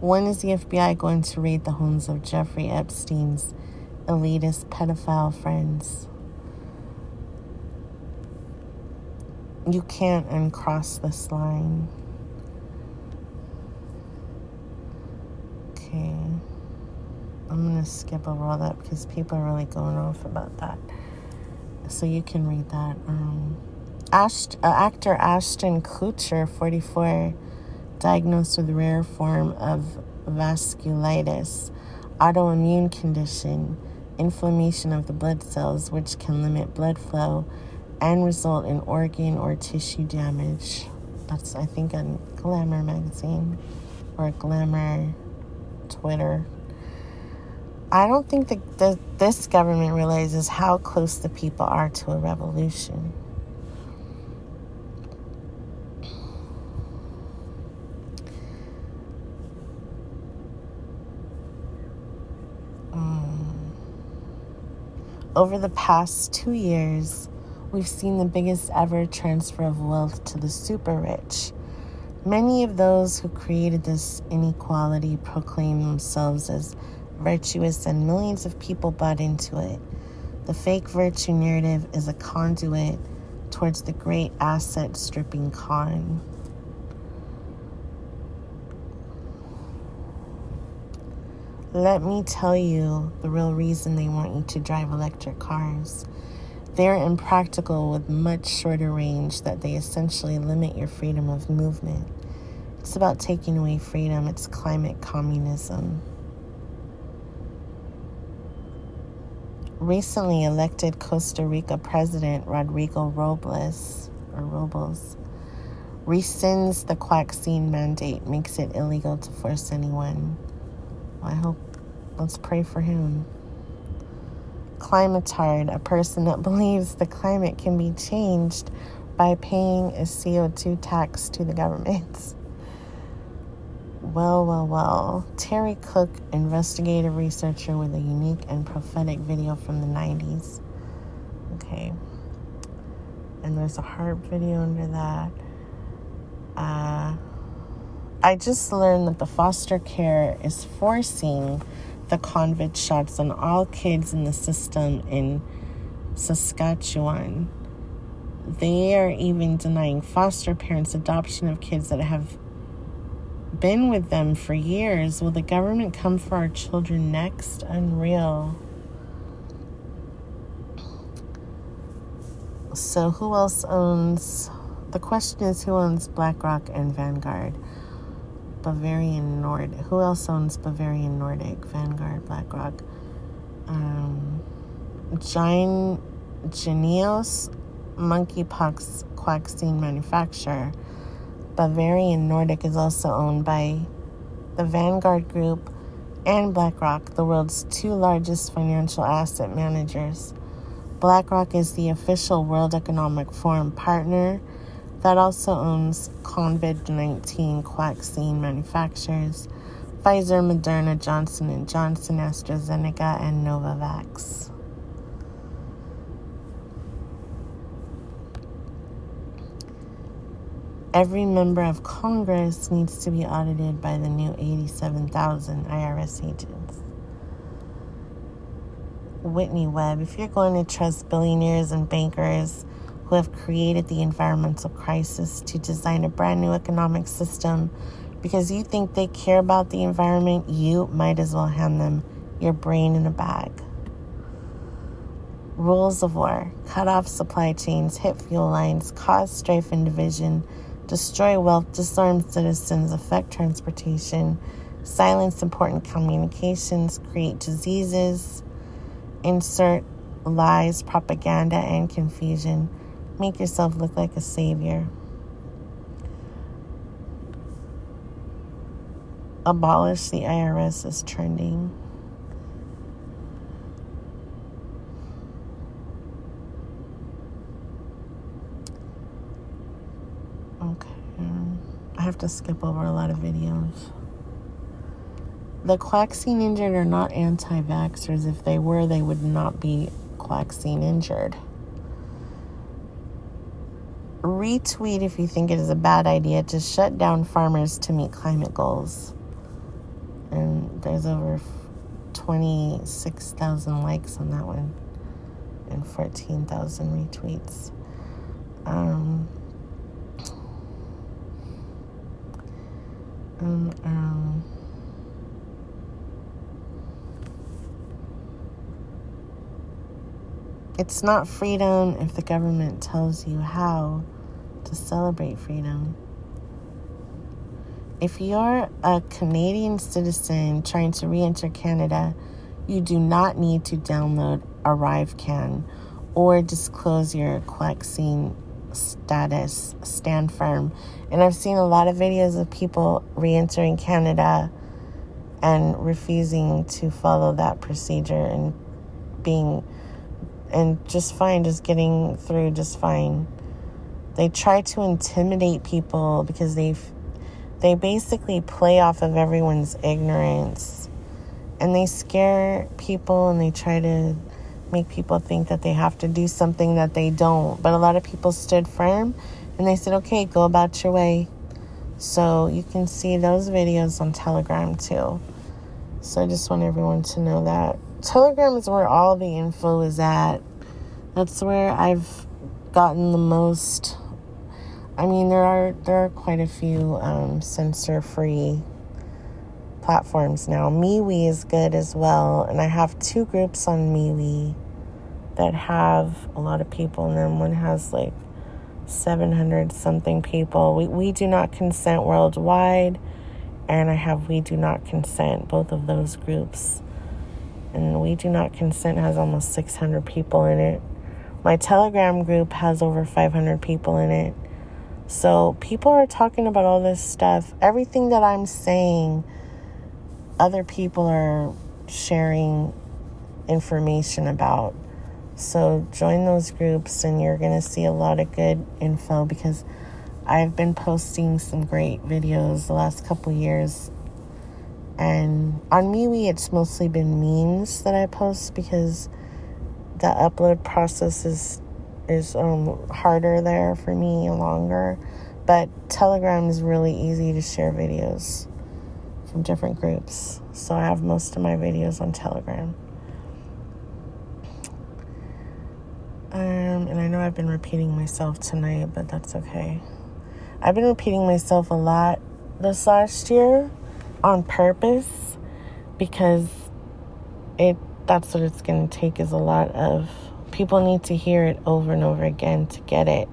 Speaker 1: When is the FBI going to raid the homes of Jeffrey Epstein's elitist pedophile friends? You can't uncross this line. Okay. I'm going to skip over all that because people are really going off about that. So you can read that. Um, Ash- uh, actor Ashton Kutcher, 44, diagnosed with rare form of vasculitis, autoimmune condition, inflammation of the blood cells, which can limit blood flow and result in organ or tissue damage. That's, I think, on Glamour magazine or Glamour Twitter. I don't think that the, this government realizes how close the people are to a revolution. Um, over the past two years, we've seen the biggest ever transfer of wealth to the super rich. Many of those who created this inequality proclaim themselves as virtuous, and millions of people bought into it. The fake virtue narrative is a conduit towards the great asset stripping con. Let me tell you the real reason they want you to drive electric cars. They're impractical with much shorter range that they essentially limit your freedom of movement. It's about taking away freedom, it's climate communism. Recently elected Costa Rica President Rodrigo Robles or Robles rescinds the vaccine mandate, makes it illegal to force anyone. I hope let's pray for him climatard, a person that believes the climate can be changed by paying a CO2 tax to the government. Well, well, well. Terry Cook, investigative researcher with a unique and prophetic video from the 90s. Okay. And there's a heart video under that. Uh, I just learned that the foster care is forcing the COVID shots on all kids in the system in Saskatchewan. They are even denying foster parents adoption of kids that have been with them for years. Will the government come for our children next? Unreal. So, who else owns? The question is who owns BlackRock and Vanguard? Bavarian Nord. Who else owns Bavarian Nordic? Vanguard, BlackRock. Um, Giant Jynneos, monkeypox vaccine manufacturer. Bavarian Nordic is also owned by the Vanguard Group and BlackRock, the world's two largest financial asset managers. BlackRock is the official World Economic Forum partner that also owns COVID 19 vaccine manufacturers Pfizer, Moderna, Johnson & Johnson, AstraZeneca, and Novavax. Every member of Congress needs to be audited by the new 87,000 IRS agents. Whitney Webb, if you're going to trust billionaires and bankers who have created the environmental crisis to design a brand new economic system because you think they care about the environment, you might as well hand them your brain in a bag. Rules of war cut off supply chains, hit fuel lines, cause strife and division, destroy wealth, disarm citizens, affect transportation, silence important communications, create diseases, insert lies, propaganda, and confusion. Make yourself look like a savior. Abolish the IRS is trending. Okay. I have to skip over a lot of videos. The vaccine injured are not anti vaxxers. If they were, they would not be vaccine injured retweet if you think it is a bad idea to shut down farmers to meet climate goals. And there's over 26,000 likes on that one and 14,000 retweets. Um, um, um, It's not freedom if the government tells you how to celebrate freedom. If you're a Canadian citizen trying to re enter Canada, you do not need to download ArriveCan or disclose your vaccine status. Stand firm. And I've seen a lot of videos of people re entering Canada and refusing to follow that procedure and being and just fine, just getting through just fine. They try to intimidate people because they they basically play off of everyone's ignorance and they scare people and they try to make people think that they have to do something that they don't. But a lot of people stood firm and they said, "Okay, go about your way." So you can see those videos on Telegram too. So I just want everyone to know that Telegram is where all the info is at. That's where I've gotten the most. I mean, there are there are quite a few um, censor free platforms now. MeWe is good as well, and I have two groups on MeWe that have a lot of people in them. One has like 700 something people. We we do not consent worldwide, and I have we do not consent both of those groups and We Do Not Consent has almost 600 people in it. My Telegram group has over 500 people in it. So people are talking about all this stuff. Everything that I'm saying, other people are sharing information about. So join those groups and you're going to see a lot of good info because I've been posting some great videos the last couple years and on MeWe, it's mostly been memes that I post because the upload process is is um, harder there for me longer. But Telegram is really easy to share videos from different groups. So I have most of my videos on Telegram. Um, and I know I've been repeating myself tonight, but that's okay. I've been repeating myself a lot this last year on purpose because it that's what it's going to take is a lot of people need to hear it over and over again to get it,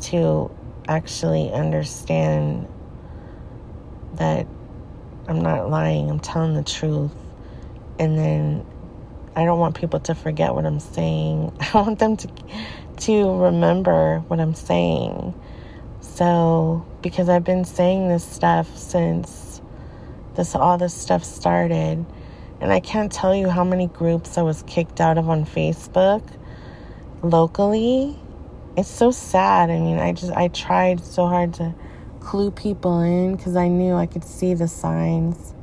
Speaker 1: to actually understand that I'm not lying, I'm telling the truth. And then I don't want people to forget what I'm saying. I want them to to remember what I'm saying. So, because I've been saying this stuff since this all this stuff started, and I can't tell you how many groups I was kicked out of on Facebook locally. It's so sad. I mean, I just I tried so hard to clue people in because I knew I could see the signs.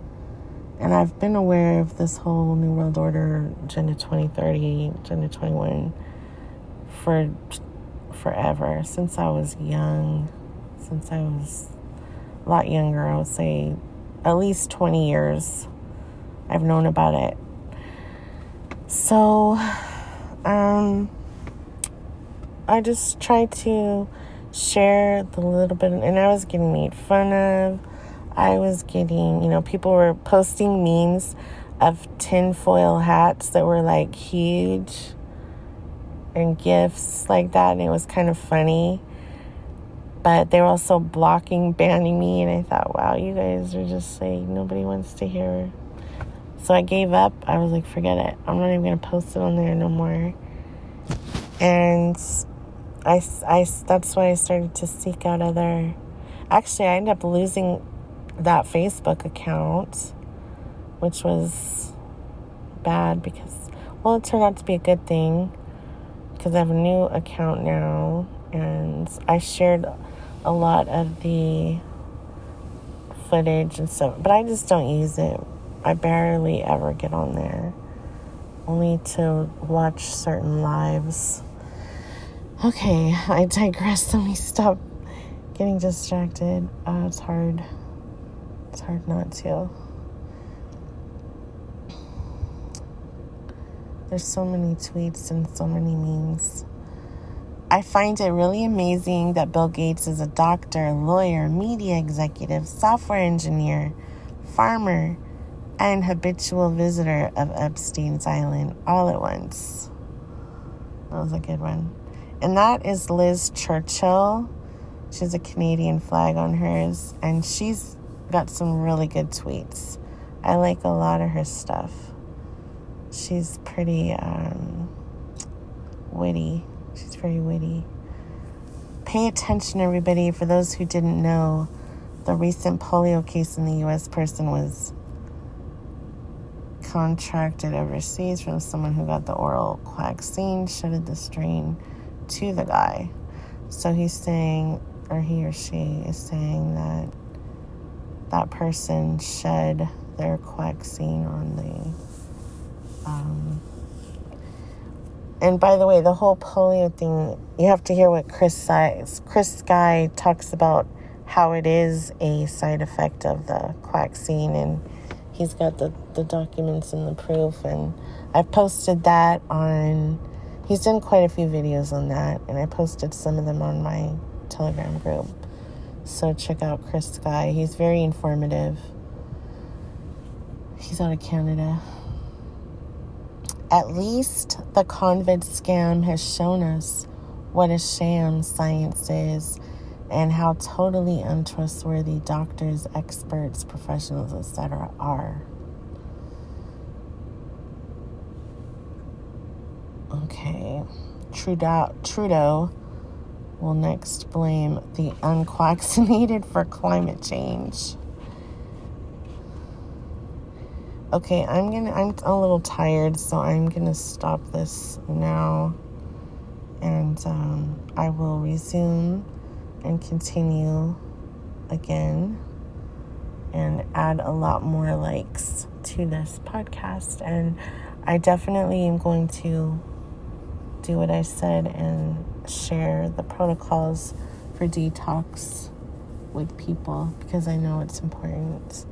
Speaker 1: And I've been aware of this whole New World Order, Agenda 2030, Agenda 21 for forever, since I was young, since I was a lot younger, I would say at least 20 years I've known about it. So, um, I just tried to share the little bit, and I was getting made fun of. I was getting, you know, people were posting memes of tinfoil hats that were like huge and gifts like that, and it was kind of funny. But they were also blocking, banning me, and I thought, wow, you guys are just like, nobody wants to hear. So I gave up. I was like, forget it. I'm not even going to post it on there no more. And I, I, that's why I started to seek out other. Actually, I ended up losing that Facebook account, which was bad because, well, it turned out to be a good thing because I have a new account now and I shared a lot of the footage and stuff, but I just don't use it. I barely ever get on there, only to watch certain lives. Okay, I digress. Let me stop getting distracted. Uh, it's hard. It's hard not to. There's so many tweets and so many memes. I find it really amazing that Bill Gates is a doctor, lawyer, media executive, software engineer, farmer, and habitual visitor of Epstein's Island all at once. That was a good one. And that is Liz Churchill. She has a Canadian flag on hers, and she's got some really good tweets. I like a lot of her stuff she's pretty um, witty. She's very witty. Pay attention, everybody. For those who didn't know, the recent polio case in the U.S. person was contracted overseas from someone who got the oral vaccine, shedded the strain to the guy. So he's saying, or he or she is saying that that person shed their vaccine on the um, and by the way, the whole polio thing, you have to hear what Chris says. Chris Sky talks about how it is a side effect of the vaccine, and he's got the, the documents and the proof. And I've posted that on, he's done quite a few videos on that, and I posted some of them on my Telegram group. So check out Chris Sky. He's very informative. He's out of Canada. At least the COVID scam has shown us what a sham science is and how totally untrustworthy doctors, experts, professionals, etc. are. Okay. Trudeau, Trudeau will next blame the unvaccinated for climate change. Okay, I'm gonna, I'm a little tired, so I'm gonna stop this now and um, I will resume and continue again and add a lot more likes to this podcast. And I definitely am going to do what I said and share the protocols for detox with people because I know it's important.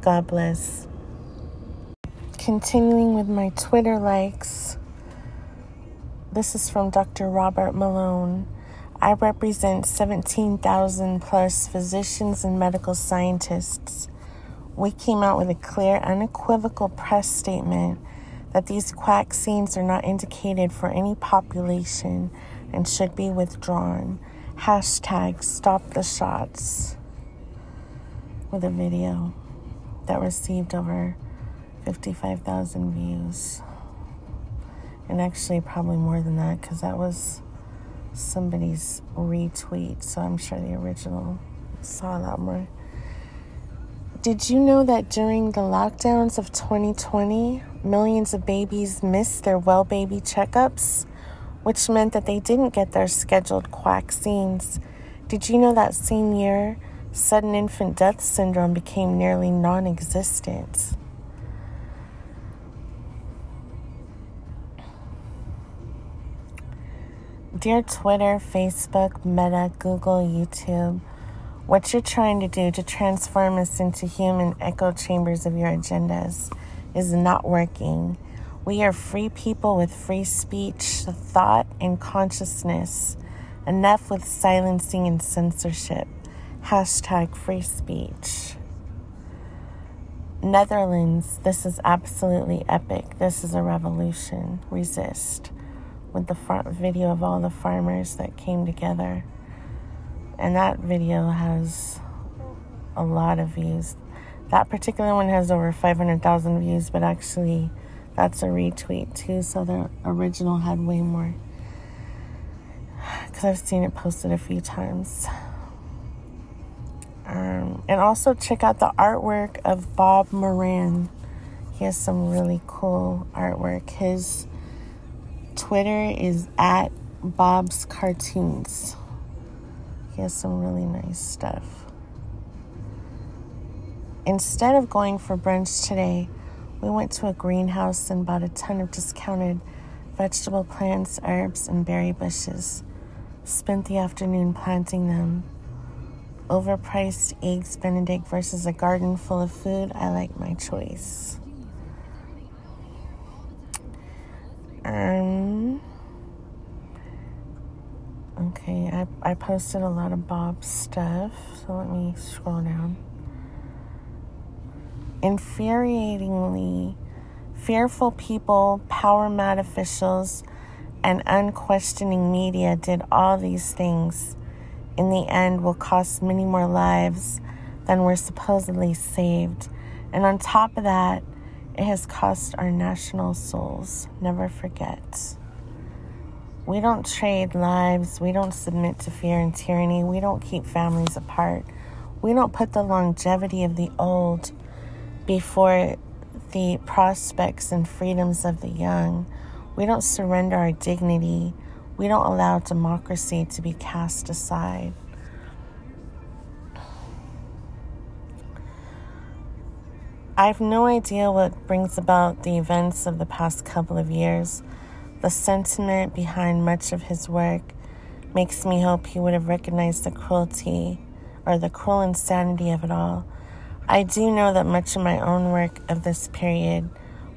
Speaker 1: God bless continuing with my Twitter likes. This is from Dr. Robert Malone. I represent 17,000 plus physicians and medical scientists. We came out with a clear, unequivocal press statement that these quack scenes are not indicated for any population and should be withdrawn. Hashtag stop the shots with a video that received over 55,000 views. And actually, probably more than that because that was somebody's retweet. So I'm sure the original saw lot more. Did you know that during the lockdowns of 2020, millions of babies missed their well baby checkups, which meant that they didn't get their scheduled vaccines? Did you know that same year, sudden infant death syndrome became nearly non existent? Dear Twitter, Facebook, Meta, Google, YouTube, what you're trying to do to transform us into human echo chambers of your agendas is not working. We are free people with free speech, thought, and consciousness. Enough with silencing and censorship. Hashtag free speech. Netherlands, this is absolutely epic. This is a revolution. Resist with the front video of all the farmers that came together. And that video has a lot of views. That particular one has over 500,000 views, but actually, that's a retweet too. So the original had way more. Because I've seen it posted a few times. Um, and also check out the artwork of Bob Moran. He has some really cool artwork. His Twitter is at Bob's Cartoons. He has some really nice stuff. Instead of going for brunch today, we went to a greenhouse and bought a ton of discounted vegetable plants, herbs, and berry bushes. Spent the afternoon planting them. Overpriced eggs Benedict versus a garden full of food. I like my choice. Um, okay, I, I posted a lot of Bob's stuff, so let me scroll down. Infuriatingly, fearful people, power mad officials, and unquestioning media did all these things. In the end, will cost many more lives than were supposedly saved. And on top of that, it has cost our national souls. Never forget. We don't trade lives. We don't submit to fear and tyranny. We don't keep families apart. We don't put the longevity of the old before the prospects and freedoms of the young. We don't surrender our dignity. We don't allow democracy to be cast aside. I have no idea what brings about the events of the past couple of years. The sentiment behind much of his work makes me hope he would have recognized the cruelty or the cruel insanity of it all. I do know that much of my own work of this period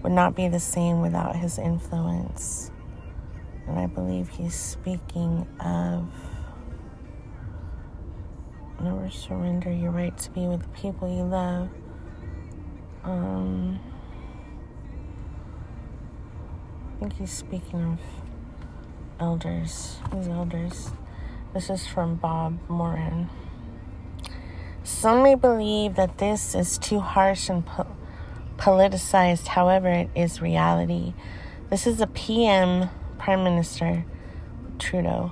Speaker 1: would not be the same without his influence. And I believe he's speaking of never surrender your right to be with the people you love. Um, I think he's speaking of elders. These elders. This is from Bob Moran. Some may believe that this is too harsh and po- politicized, however, it is reality. This is a PM, Prime Minister Trudeau,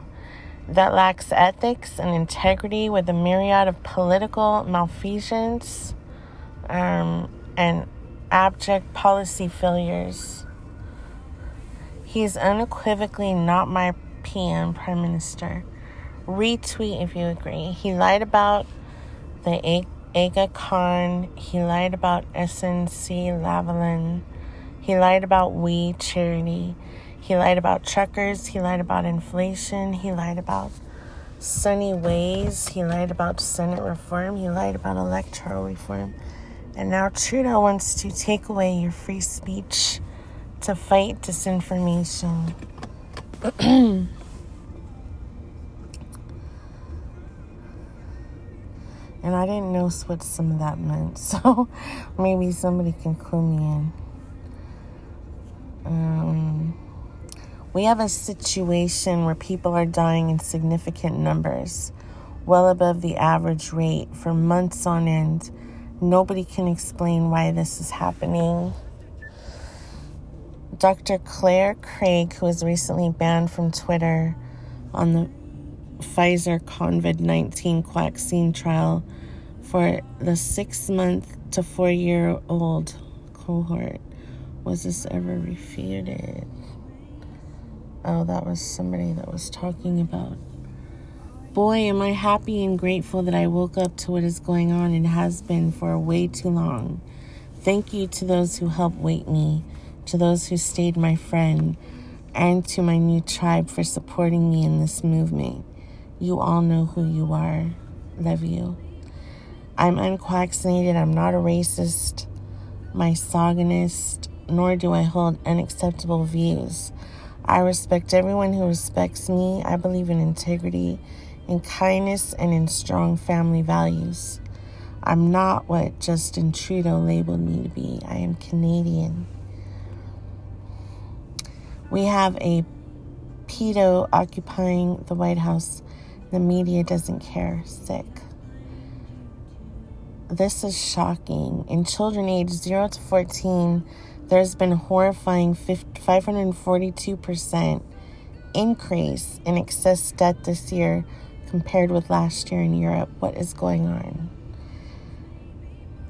Speaker 1: that lacks ethics and integrity with a myriad of political malfeasance. Um, and abject policy failures. He is unequivocally not my PM, Prime Minister. Retweet if you agree. He lied about the Aga Khan. He lied about SNC Lavalin. He lied about We Charity. He lied about truckers. He lied about inflation. He lied about sunny ways. He lied about Senate reform. He lied about electoral reform. And now Trudeau wants to take away your free speech to fight disinformation. and I didn't know what some of that meant, so maybe somebody can clue me in. Um, we have a situation where people are dying in significant numbers, well above the average rate for months on end. Nobody can explain why this is happening. Dr. Clare Craig, who was recently banned from Twitter on the Pfizer COVID 19 vaccine trial for the six month to four year old cohort. Was this ever refuted? Oh, that was somebody that was talking about. Boy, am I happy and grateful that I woke up to what is going on and has been for way too long. Thank you to those who helped wake me, to those who stayed my friend, and to my new tribe for supporting me in this movement. You all know who you are. Love you. I'm unvaccinated. I'm not a racist, misogynist, nor do I hold unacceptable views. I respect everyone who respects me. I believe in integrity, in kindness, and in strong family values. I'm not what Justin Trudeau labeled me to be. I am Canadian. We have a pedo occupying the White House. The media doesn't care. Sick. This is shocking. In children aged 0 to 14, there's been a horrifying 542% increase in excess death this year compared with last year in Europe. What is going on?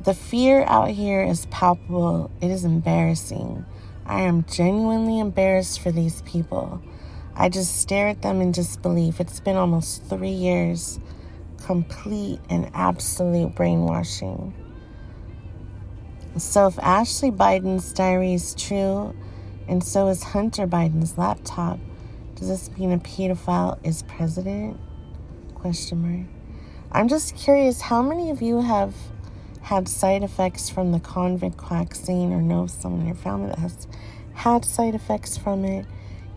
Speaker 1: The fear out here is palpable. It is embarrassing. I am genuinely embarrassed for these people. I just stare at them in disbelief. It's been almost three years, complete and absolute brainwashing. So, if Ashley Biden's diary is true, and so is Hunter Biden's laptop, does this mean a pedophile is president? Question mark. I'm just curious, how many of you have had side effects from the COVID vaccine or know someone in your family that has had side effects from it?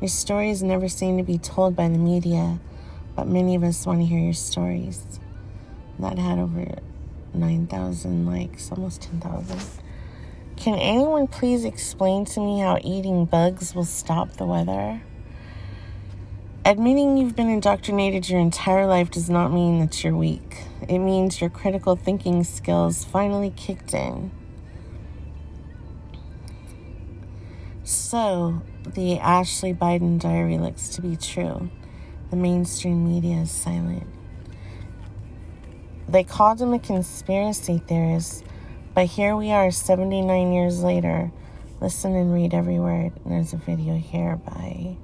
Speaker 1: Your stories never seem to be told by the media, but many of us want to hear your stories. That had over 9,000 likes, almost 10,000. Can anyone please explain to me how eating bugs will stop the weather? Admitting you've been indoctrinated your entire life does not mean that you're weak. It means your critical thinking skills finally kicked in. So, the Ashley Biden diary looks to be true. The mainstream media is silent. They called him a conspiracy theorist but here we are 79 years later. Listen and read every word. There's a video here by.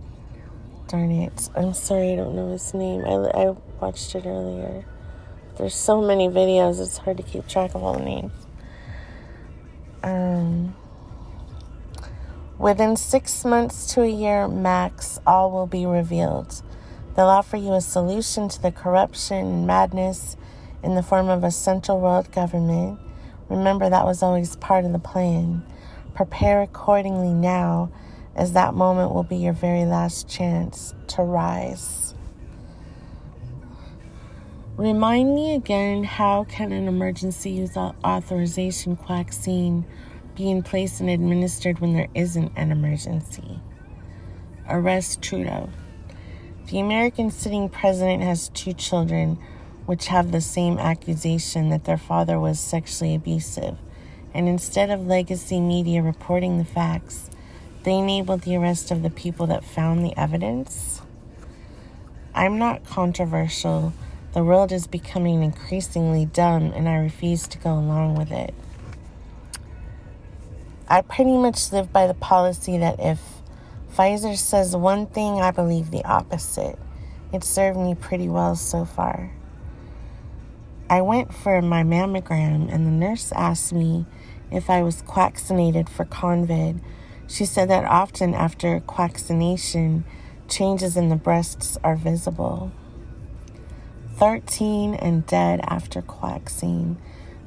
Speaker 1: Darn it. I'm sorry, I don't know his name. I, I watched it earlier. There's so many videos, it's hard to keep track of all the names. Um, within six months to a year max, all will be revealed. They'll offer you a solution to the corruption and madness in the form of a central world government Remember, that was always part of the plan. Prepare accordingly now, as that moment will be your very last chance to rise. Remind me again how can an emergency use authorization vaccine be in place and administered when there isn't an emergency? Arrest Trudeau. The American sitting president has two children which have the same accusation that their father was sexually abusive. And instead of legacy media reporting the facts, they enabled the arrest of the people that found the evidence. I'm not controversial. The world is becoming increasingly dumb, and I refuse to go along with it. I pretty much live by the policy that if Pfizer says one thing, I believe the opposite. It served me pretty well so far. I went for my mammogram, and the nurse asked me if I was vaccinated for COVID. She said that often after vaccination, changes in the breasts are visible. 13 and dead after vaccine.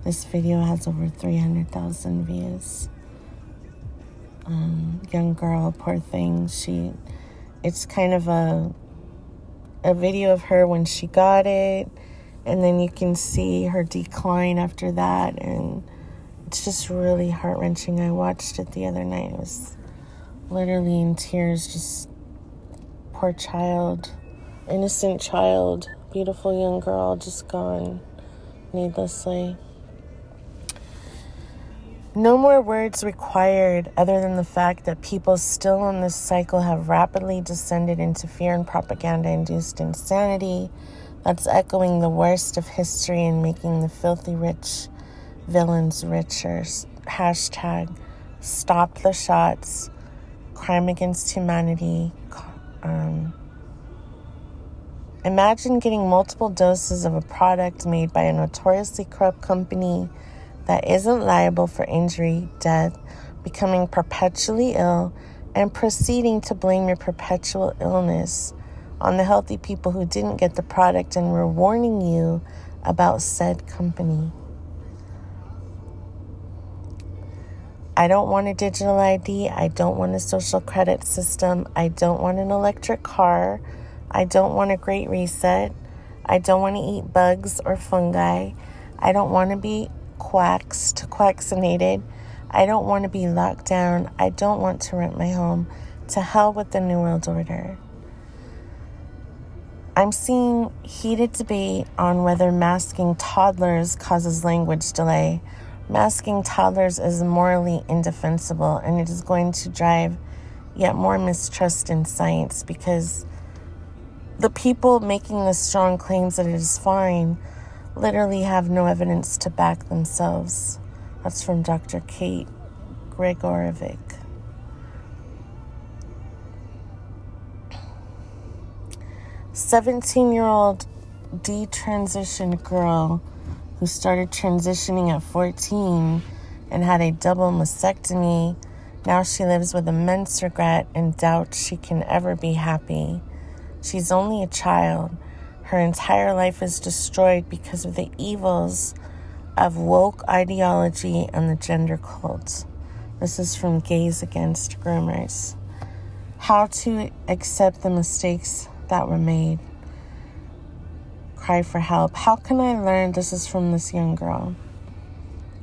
Speaker 1: This video has over 300,000 views. Um, young girl, poor thing. She, it's kind of a, a video of her when she got it and then you can see her decline after that and it's just really heart-wrenching i watched it the other night it was literally in tears, just poor child, innocent child, beautiful young girl just gone needlessly. No more words required other than the fact that people still on this cycle have rapidly descended into fear and propaganda induced insanity that's echoing the worst of history and making the filthy rich villains richer. Hashtag stop the shots, crime against humanity. Um, imagine getting multiple doses of a product made by a notoriously corrupt company that isn't liable for injury, death, becoming perpetually ill, and proceeding to blame your perpetual illness on the healthy people who didn't get the product and were warning you about said company. I don't want a digital ID. I don't want a social credit system. I don't want an electric car. I don't want a great reset. I don't want to eat bugs or fungi. I don't want to be quaxed, quaxinated. I don't want to be locked down. I don't want to rent my home. To hell with the New World Order. I'm seeing heated debate on whether masking toddlers causes language delay. Masking toddlers is morally indefensible and it is going to drive yet more mistrust in science because the people making the strong claims that it is fine literally have no evidence to back themselves. That's from Dr. Kate Gregorovic. Seventeen-year-old detransitioned girl who started transitioning at 14 and had a double mastectomy. Now she lives with immense regret and doubt she can ever be happy. She's only a child her entire life is destroyed because of the evils of woke ideology and the gender cult. This is from Gays Against Groomers. How to accept the mistakes that were made. Cry for help. How can I learn? This is from this young girl.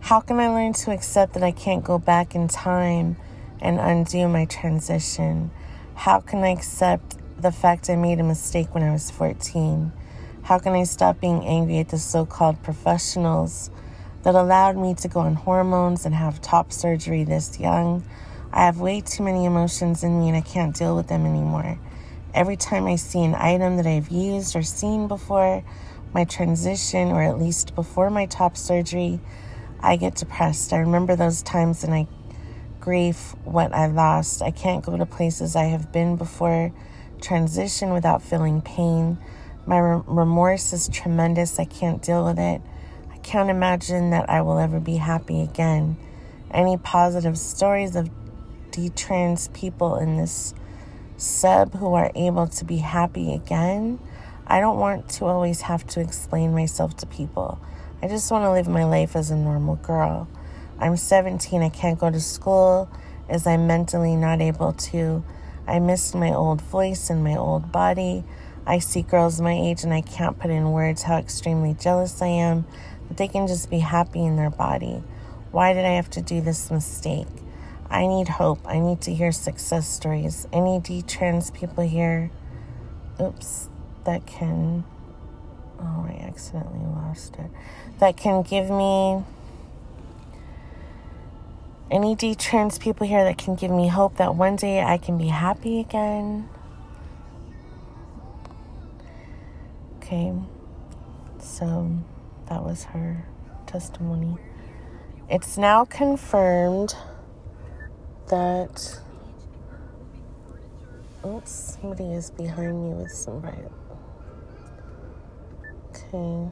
Speaker 1: How can I learn to accept that I can't go back in time and undo my transition? How can I accept the fact I made a mistake when I was 14? How can I stop being angry at the so called professionals that allowed me to go on hormones and have top surgery this young? I have way too many emotions in me and I can't deal with them anymore. Every time I see an item that I've used or seen before my transition, or at least before my top surgery, I get depressed. I remember those times and I grieve what I lost. I can't go to places I have been before transition without feeling pain. My remorse is tremendous. I can't deal with it. I can't imagine that I will ever be happy again. Any positive stories of detrans people in this sub who are able to be happy again? I don't want to always have to explain myself to people. I just want to live my life as a normal girl. I'm 17. I can't go to school as I'm mentally not able to. I miss my old voice and my old body. I see girls my age and I can't put in words how extremely jealous I am that they can just be happy in their body. Why did I have to do this mistake? I need hope. I need to hear success stories. Any D trans people here, oops, that can, oh, I accidentally lost it, that can give me any D trans people here that can give me hope that one day I can be happy again. Okay, so that was her testimony. It's now confirmed that. Oops, somebody is behind me with some bright. Okay.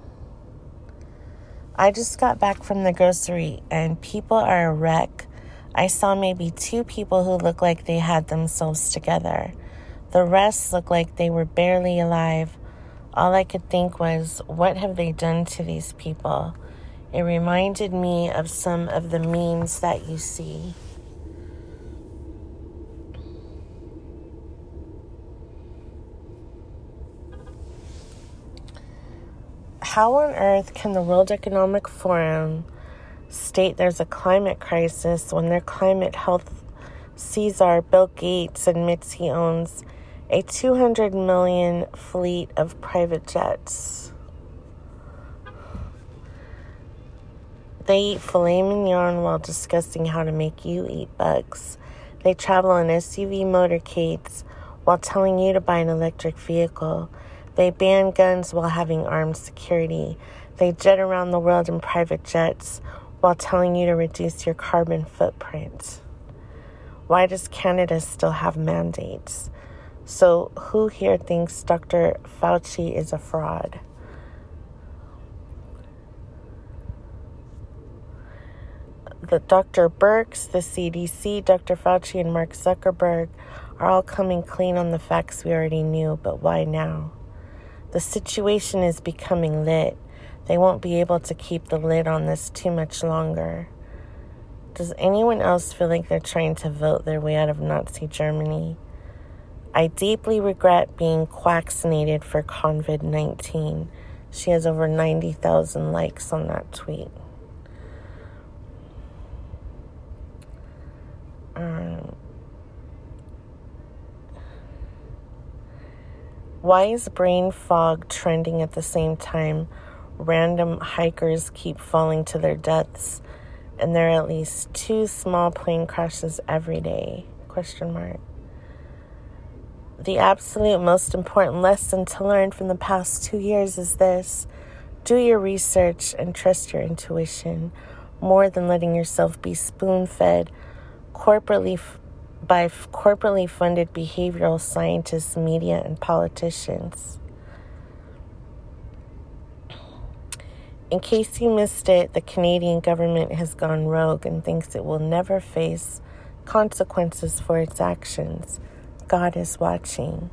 Speaker 1: I just got back from the grocery and people are a wreck I saw maybe two people who looked like they had themselves together. The rest looked like they were barely alive. All I could think was, what have they done to these people? It reminded me of some of the memes that you see. How on earth can the World Economic Forum state there's a climate crisis when their climate health Caesar, Bill Gates, admits he owns a 200 million fleet of private jets. They eat filet mignon while discussing how to make you eat bugs. They travel in SUV motorcades while telling you to buy an electric vehicle. They ban guns while having armed security. They jet around the world in private jets while telling you to reduce your carbon footprint. Why does Canada still have mandates? So, who here thinks Dr. Fauci is a fraud? The Dr. Birx, the CDC, Dr. Fauci, and Mark Zuckerberg are all coming clean on the facts we already knew, but why now? The situation is becoming lit. They won't be able to keep the lid on this too much longer. Does anyone else feel like they're trying to vote their way out of Nazi Germany? I deeply regret being vaccinated for COVID 19. She has over 90,000 likes on that tweet. Um, why is brain fog trending at the same time random hikers keep falling to their deaths and there are at least two small plane crashes every day? Question mark. The absolute most important lesson to learn from the past two years is this. Do your research and trust your intuition more than letting yourself be spoon fed corporately by corporately funded behavioral scientists media and politicians In case you missed it, the Canadian government has gone rogue and thinks it will never face consequences for its actions. God is watching.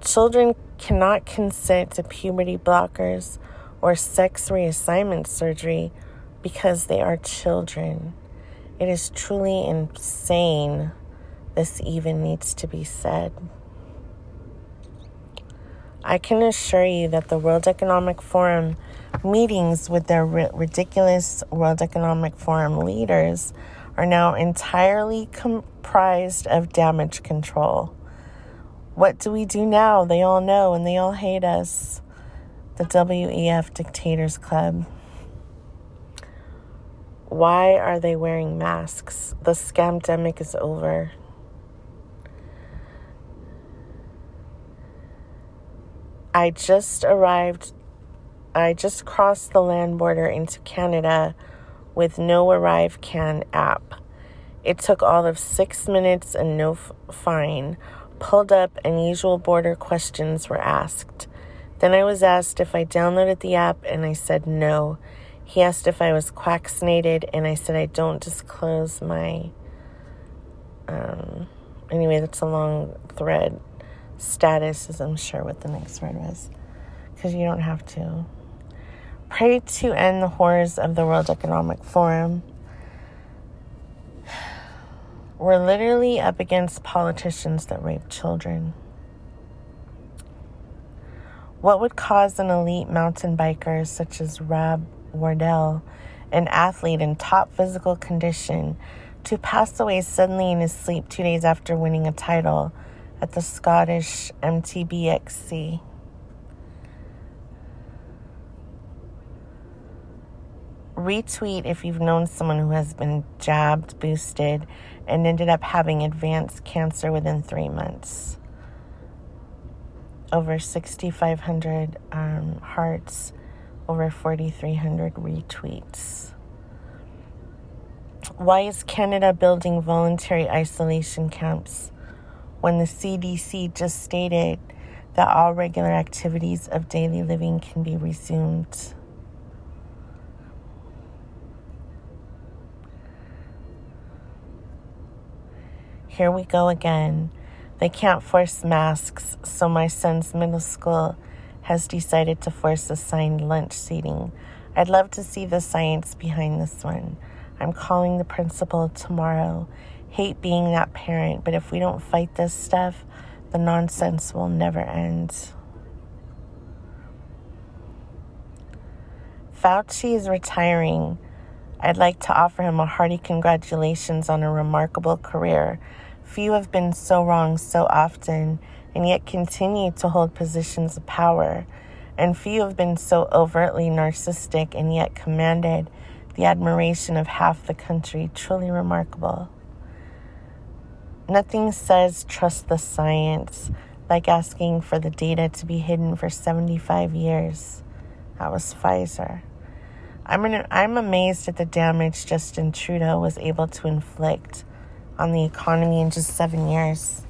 Speaker 1: Children cannot consent to puberty blockers or sex reassignment surgery because they are children. It is truly insane this even needs to be said. I can assure you that the World Economic Forum meetings with their ridiculous World Economic Forum leaders are now entirely comprised of damage control. What do we do now? They all know and they all hate us. The WEF Dictators Club. Why are they wearing masks? The scamdemic is over. I just arrived I just crossed the land border into Canada with no ArriveCAN app. It took all of six minutes and no f- fine. Pulled up, and usual border questions were asked. Then I was asked if I downloaded the app, and I said no. He asked if I was vaccinated, and I said I don't disclose my. Um, anyway, that's a long thread. Status is, I'm sure, what the next word was. Because you don't have to. Pray to end the horrors of the World Economic Forum. We're literally up against politicians that rape children. What would cause an elite mountain biker such as Rob Wardell, an athlete in top physical condition, to pass away suddenly in his sleep two days after winning a title at the Scottish MTBXC? Retweet if you've known someone who has been jabbed, boosted, and ended up having advanced cancer within three months. Over 6,500 um, hearts, over 4,300 retweets. Why is Canada building voluntary isolation camps when the CDC just stated that all regular activities of daily living can be resumed? Here we go again. They can't force masks, so my son's middle school has decided to force assigned lunch seating. I'd love to see the science behind this one. I'm calling the principal tomorrow. Hate being that parent, but if we don't fight this stuff, the nonsense will never end. Fauci is retiring I'd like to offer him a hearty congratulations on a remarkable career. Few have been so wrong so often and yet continue to hold positions of power, and few have been so overtly narcissistic and yet commanded the admiration of half the country. Truly remarkable. Nothing says trust the science like asking for the data to be hidden for 75 years. That was Pfizer. I'm, an, I'm amazed at the damage Justin Trudeau was able to inflict on the economy in just seven years.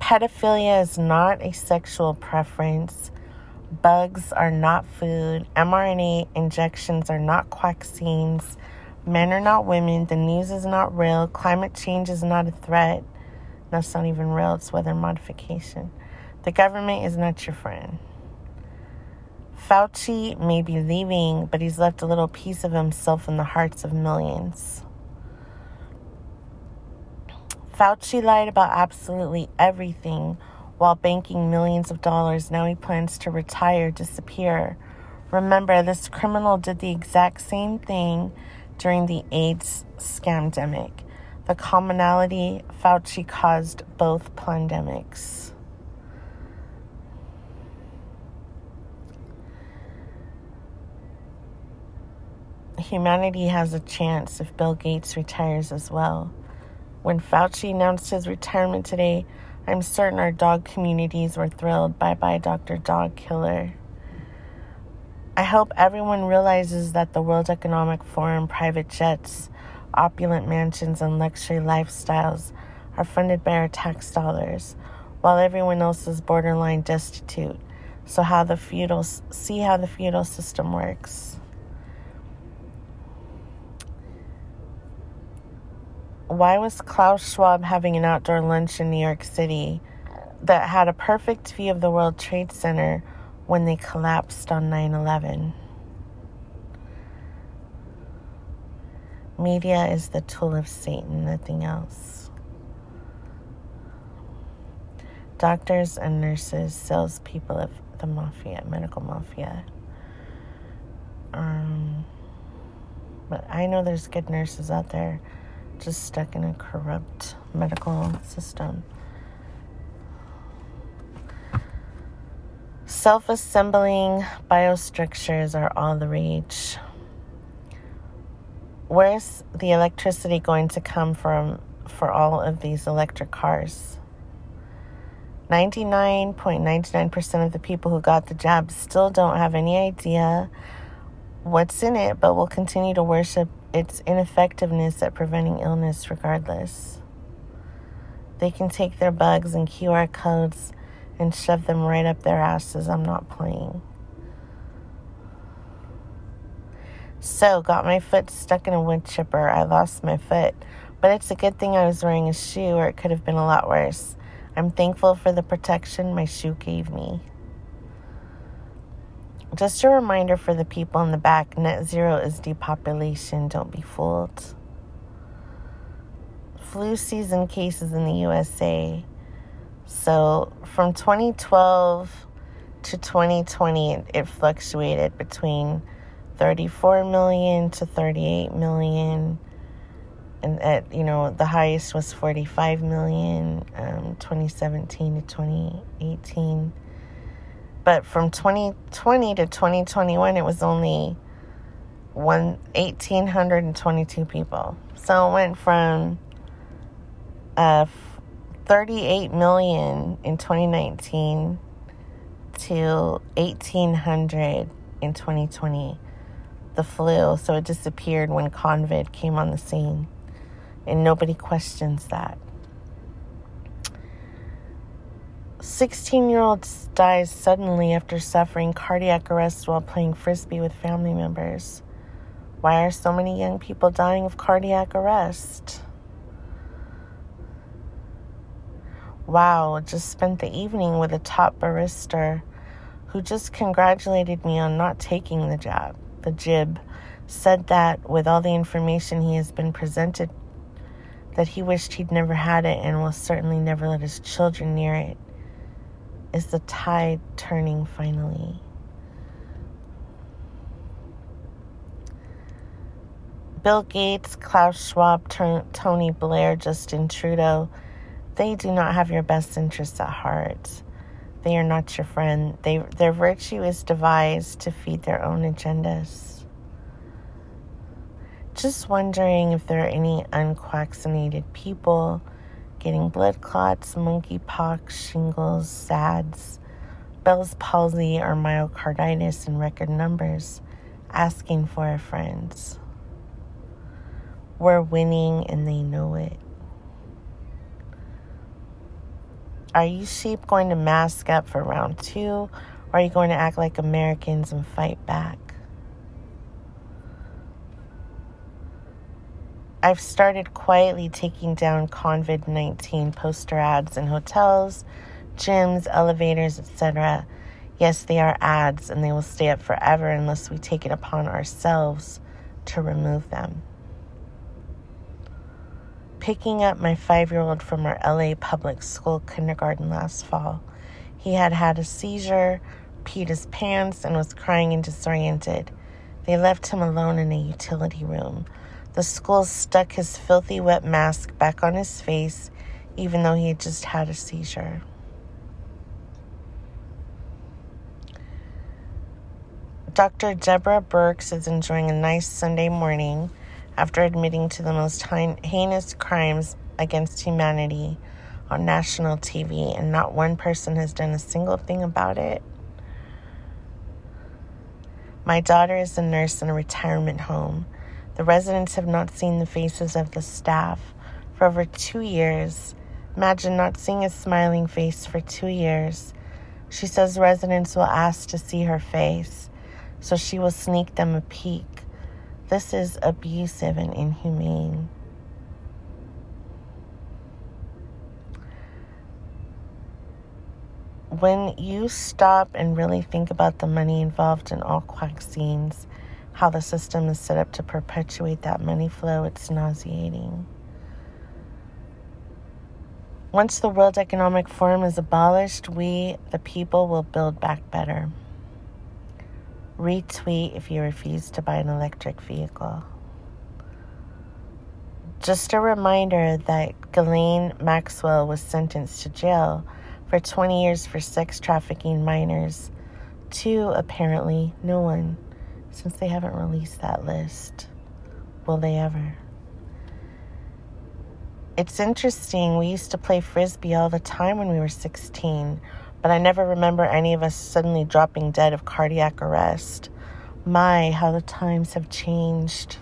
Speaker 1: Pedophilia is not a sexual preference. Bugs are not food. mRNA injections are not vaccines. Men are not women. The news is not real. Climate change is not a threat. That's not even real, it's weather modification. The government is not your friend. Fauci may be leaving, but he's left a little piece of himself in the hearts of millions. Fauci lied about absolutely everything while banking millions of dollars. Now he plans to retire, disappear. Remember, this criminal did the exact same thing during the AIDS scamdemic. The commonality Fauci caused both pandemics. Humanity has a chance if Bill Gates retires as well. When Fauci announced his retirement today, I'm certain our dog communities were thrilled. Bye bye, Dr. Dog Killer. I hope everyone realizes that the World Economic Forum private jets, opulent mansions, and luxury lifestyles are funded by our tax dollars, while everyone else is borderline destitute. So how the feudal see how the feudal system works. Why was Klaus Schwab having an outdoor lunch in New York City that had a perfect view of the World Trade Center? when they collapsed on 9 11. Media is the tool of Satan, nothing else. Doctors and nurses, salespeople of the mafia, medical mafia. Um, but I know there's good nurses out there just stuck in a corrupt medical system. Self assembling biostructures are all the rage. Where's the electricity going to come from for all of these electric cars? 99.99% of the people who got the jab still don't have any idea what's in it, but will continue to worship its ineffectiveness at preventing illness regardless. They can take their bugs and QR codes and shove them right up their asses. I'm not playing. So, got my foot stuck in a wood chipper. I lost my foot, but it's a good thing I was wearing a shoe, or it could have been a lot worse. I'm thankful for the protection my shoe gave me. Just a reminder for the people in the back net zero is depopulation. Don't be fooled. Flu season cases in the USA so from 2012 to 2020, it fluctuated between 34 million to 38 million. And at, you know, the highest was 45 million, um, 2017 to 2018. But from 2020 to 2021, it was only one 1,822 people. So it went from uh, 38 million in 2019 to 1800 in 2020 the flu so it disappeared when covid came on the scene. And nobody questions that 16 year old dies suddenly after suffering cardiac arrest while playing frisbee with family members why are so many young people dying of cardiac arrest Wow, just spent the evening with a top barista who just congratulated me on not taking the job. The jib said that with all the information he has been presented, that he wished he'd never had it and will certainly never let his children near it is the tide turning finally. Bill Gates, Klaus Schwab, Tony Blair, Justin Trudeau, they do not have your best interests at heart. They are not your friend. They, their virtue is devised to feed their own agendas. Just wondering if there are any unquaccinated people getting blood clots, monkeypox, shingles, SADS, Bell's palsy, or myocarditis in record numbers, asking for a friend. We're winning and they know it. Are you sheep going to mask up for round two, or are you going to act like Americans and fight back? I've started quietly taking down COVID 19 poster ads in hotels, gyms, elevators, etc. Yes, they are ads and they will stay up forever unless we take it upon ourselves to remove them picking up my five year old from our LA public school kindergarten last fall. He had had a seizure, peed his pants, and was crying and disoriented. They left him alone in a utility room. The school stuck his filthy wet mask back on his face, even though he had just had a seizure. Dr. Deborah Birx is enjoying a nice Sunday morning after admitting to the most heinous crimes against humanity on national TV, and not one person has done a single thing about it. My daughter is a nurse in a retirement home. The residents have not seen the faces of the staff for over two years. Imagine not seeing a smiling face for two years. She says residents will ask to see her face, so she will sneak them a peek. This is abusive and inhumane. When you stop and really think about the money involved in all vaccines, how the system is set up to perpetuate that money flow, it's nauseating. Once the World Economic Forum is abolished, we, the people, will build back better. Retweet if you refuse to buy an electric vehicle. Just a reminder that Ghislaine Maxwell was sentenced to jail for 20 years for sex trafficking minors. Two, apparently, no one, since they haven't released that list. Will they ever? It's interesting, we used to play frisbee all the time when we were 16 but I never remember any of us suddenly dropping dead of cardiac arrest. My, how the times have changed.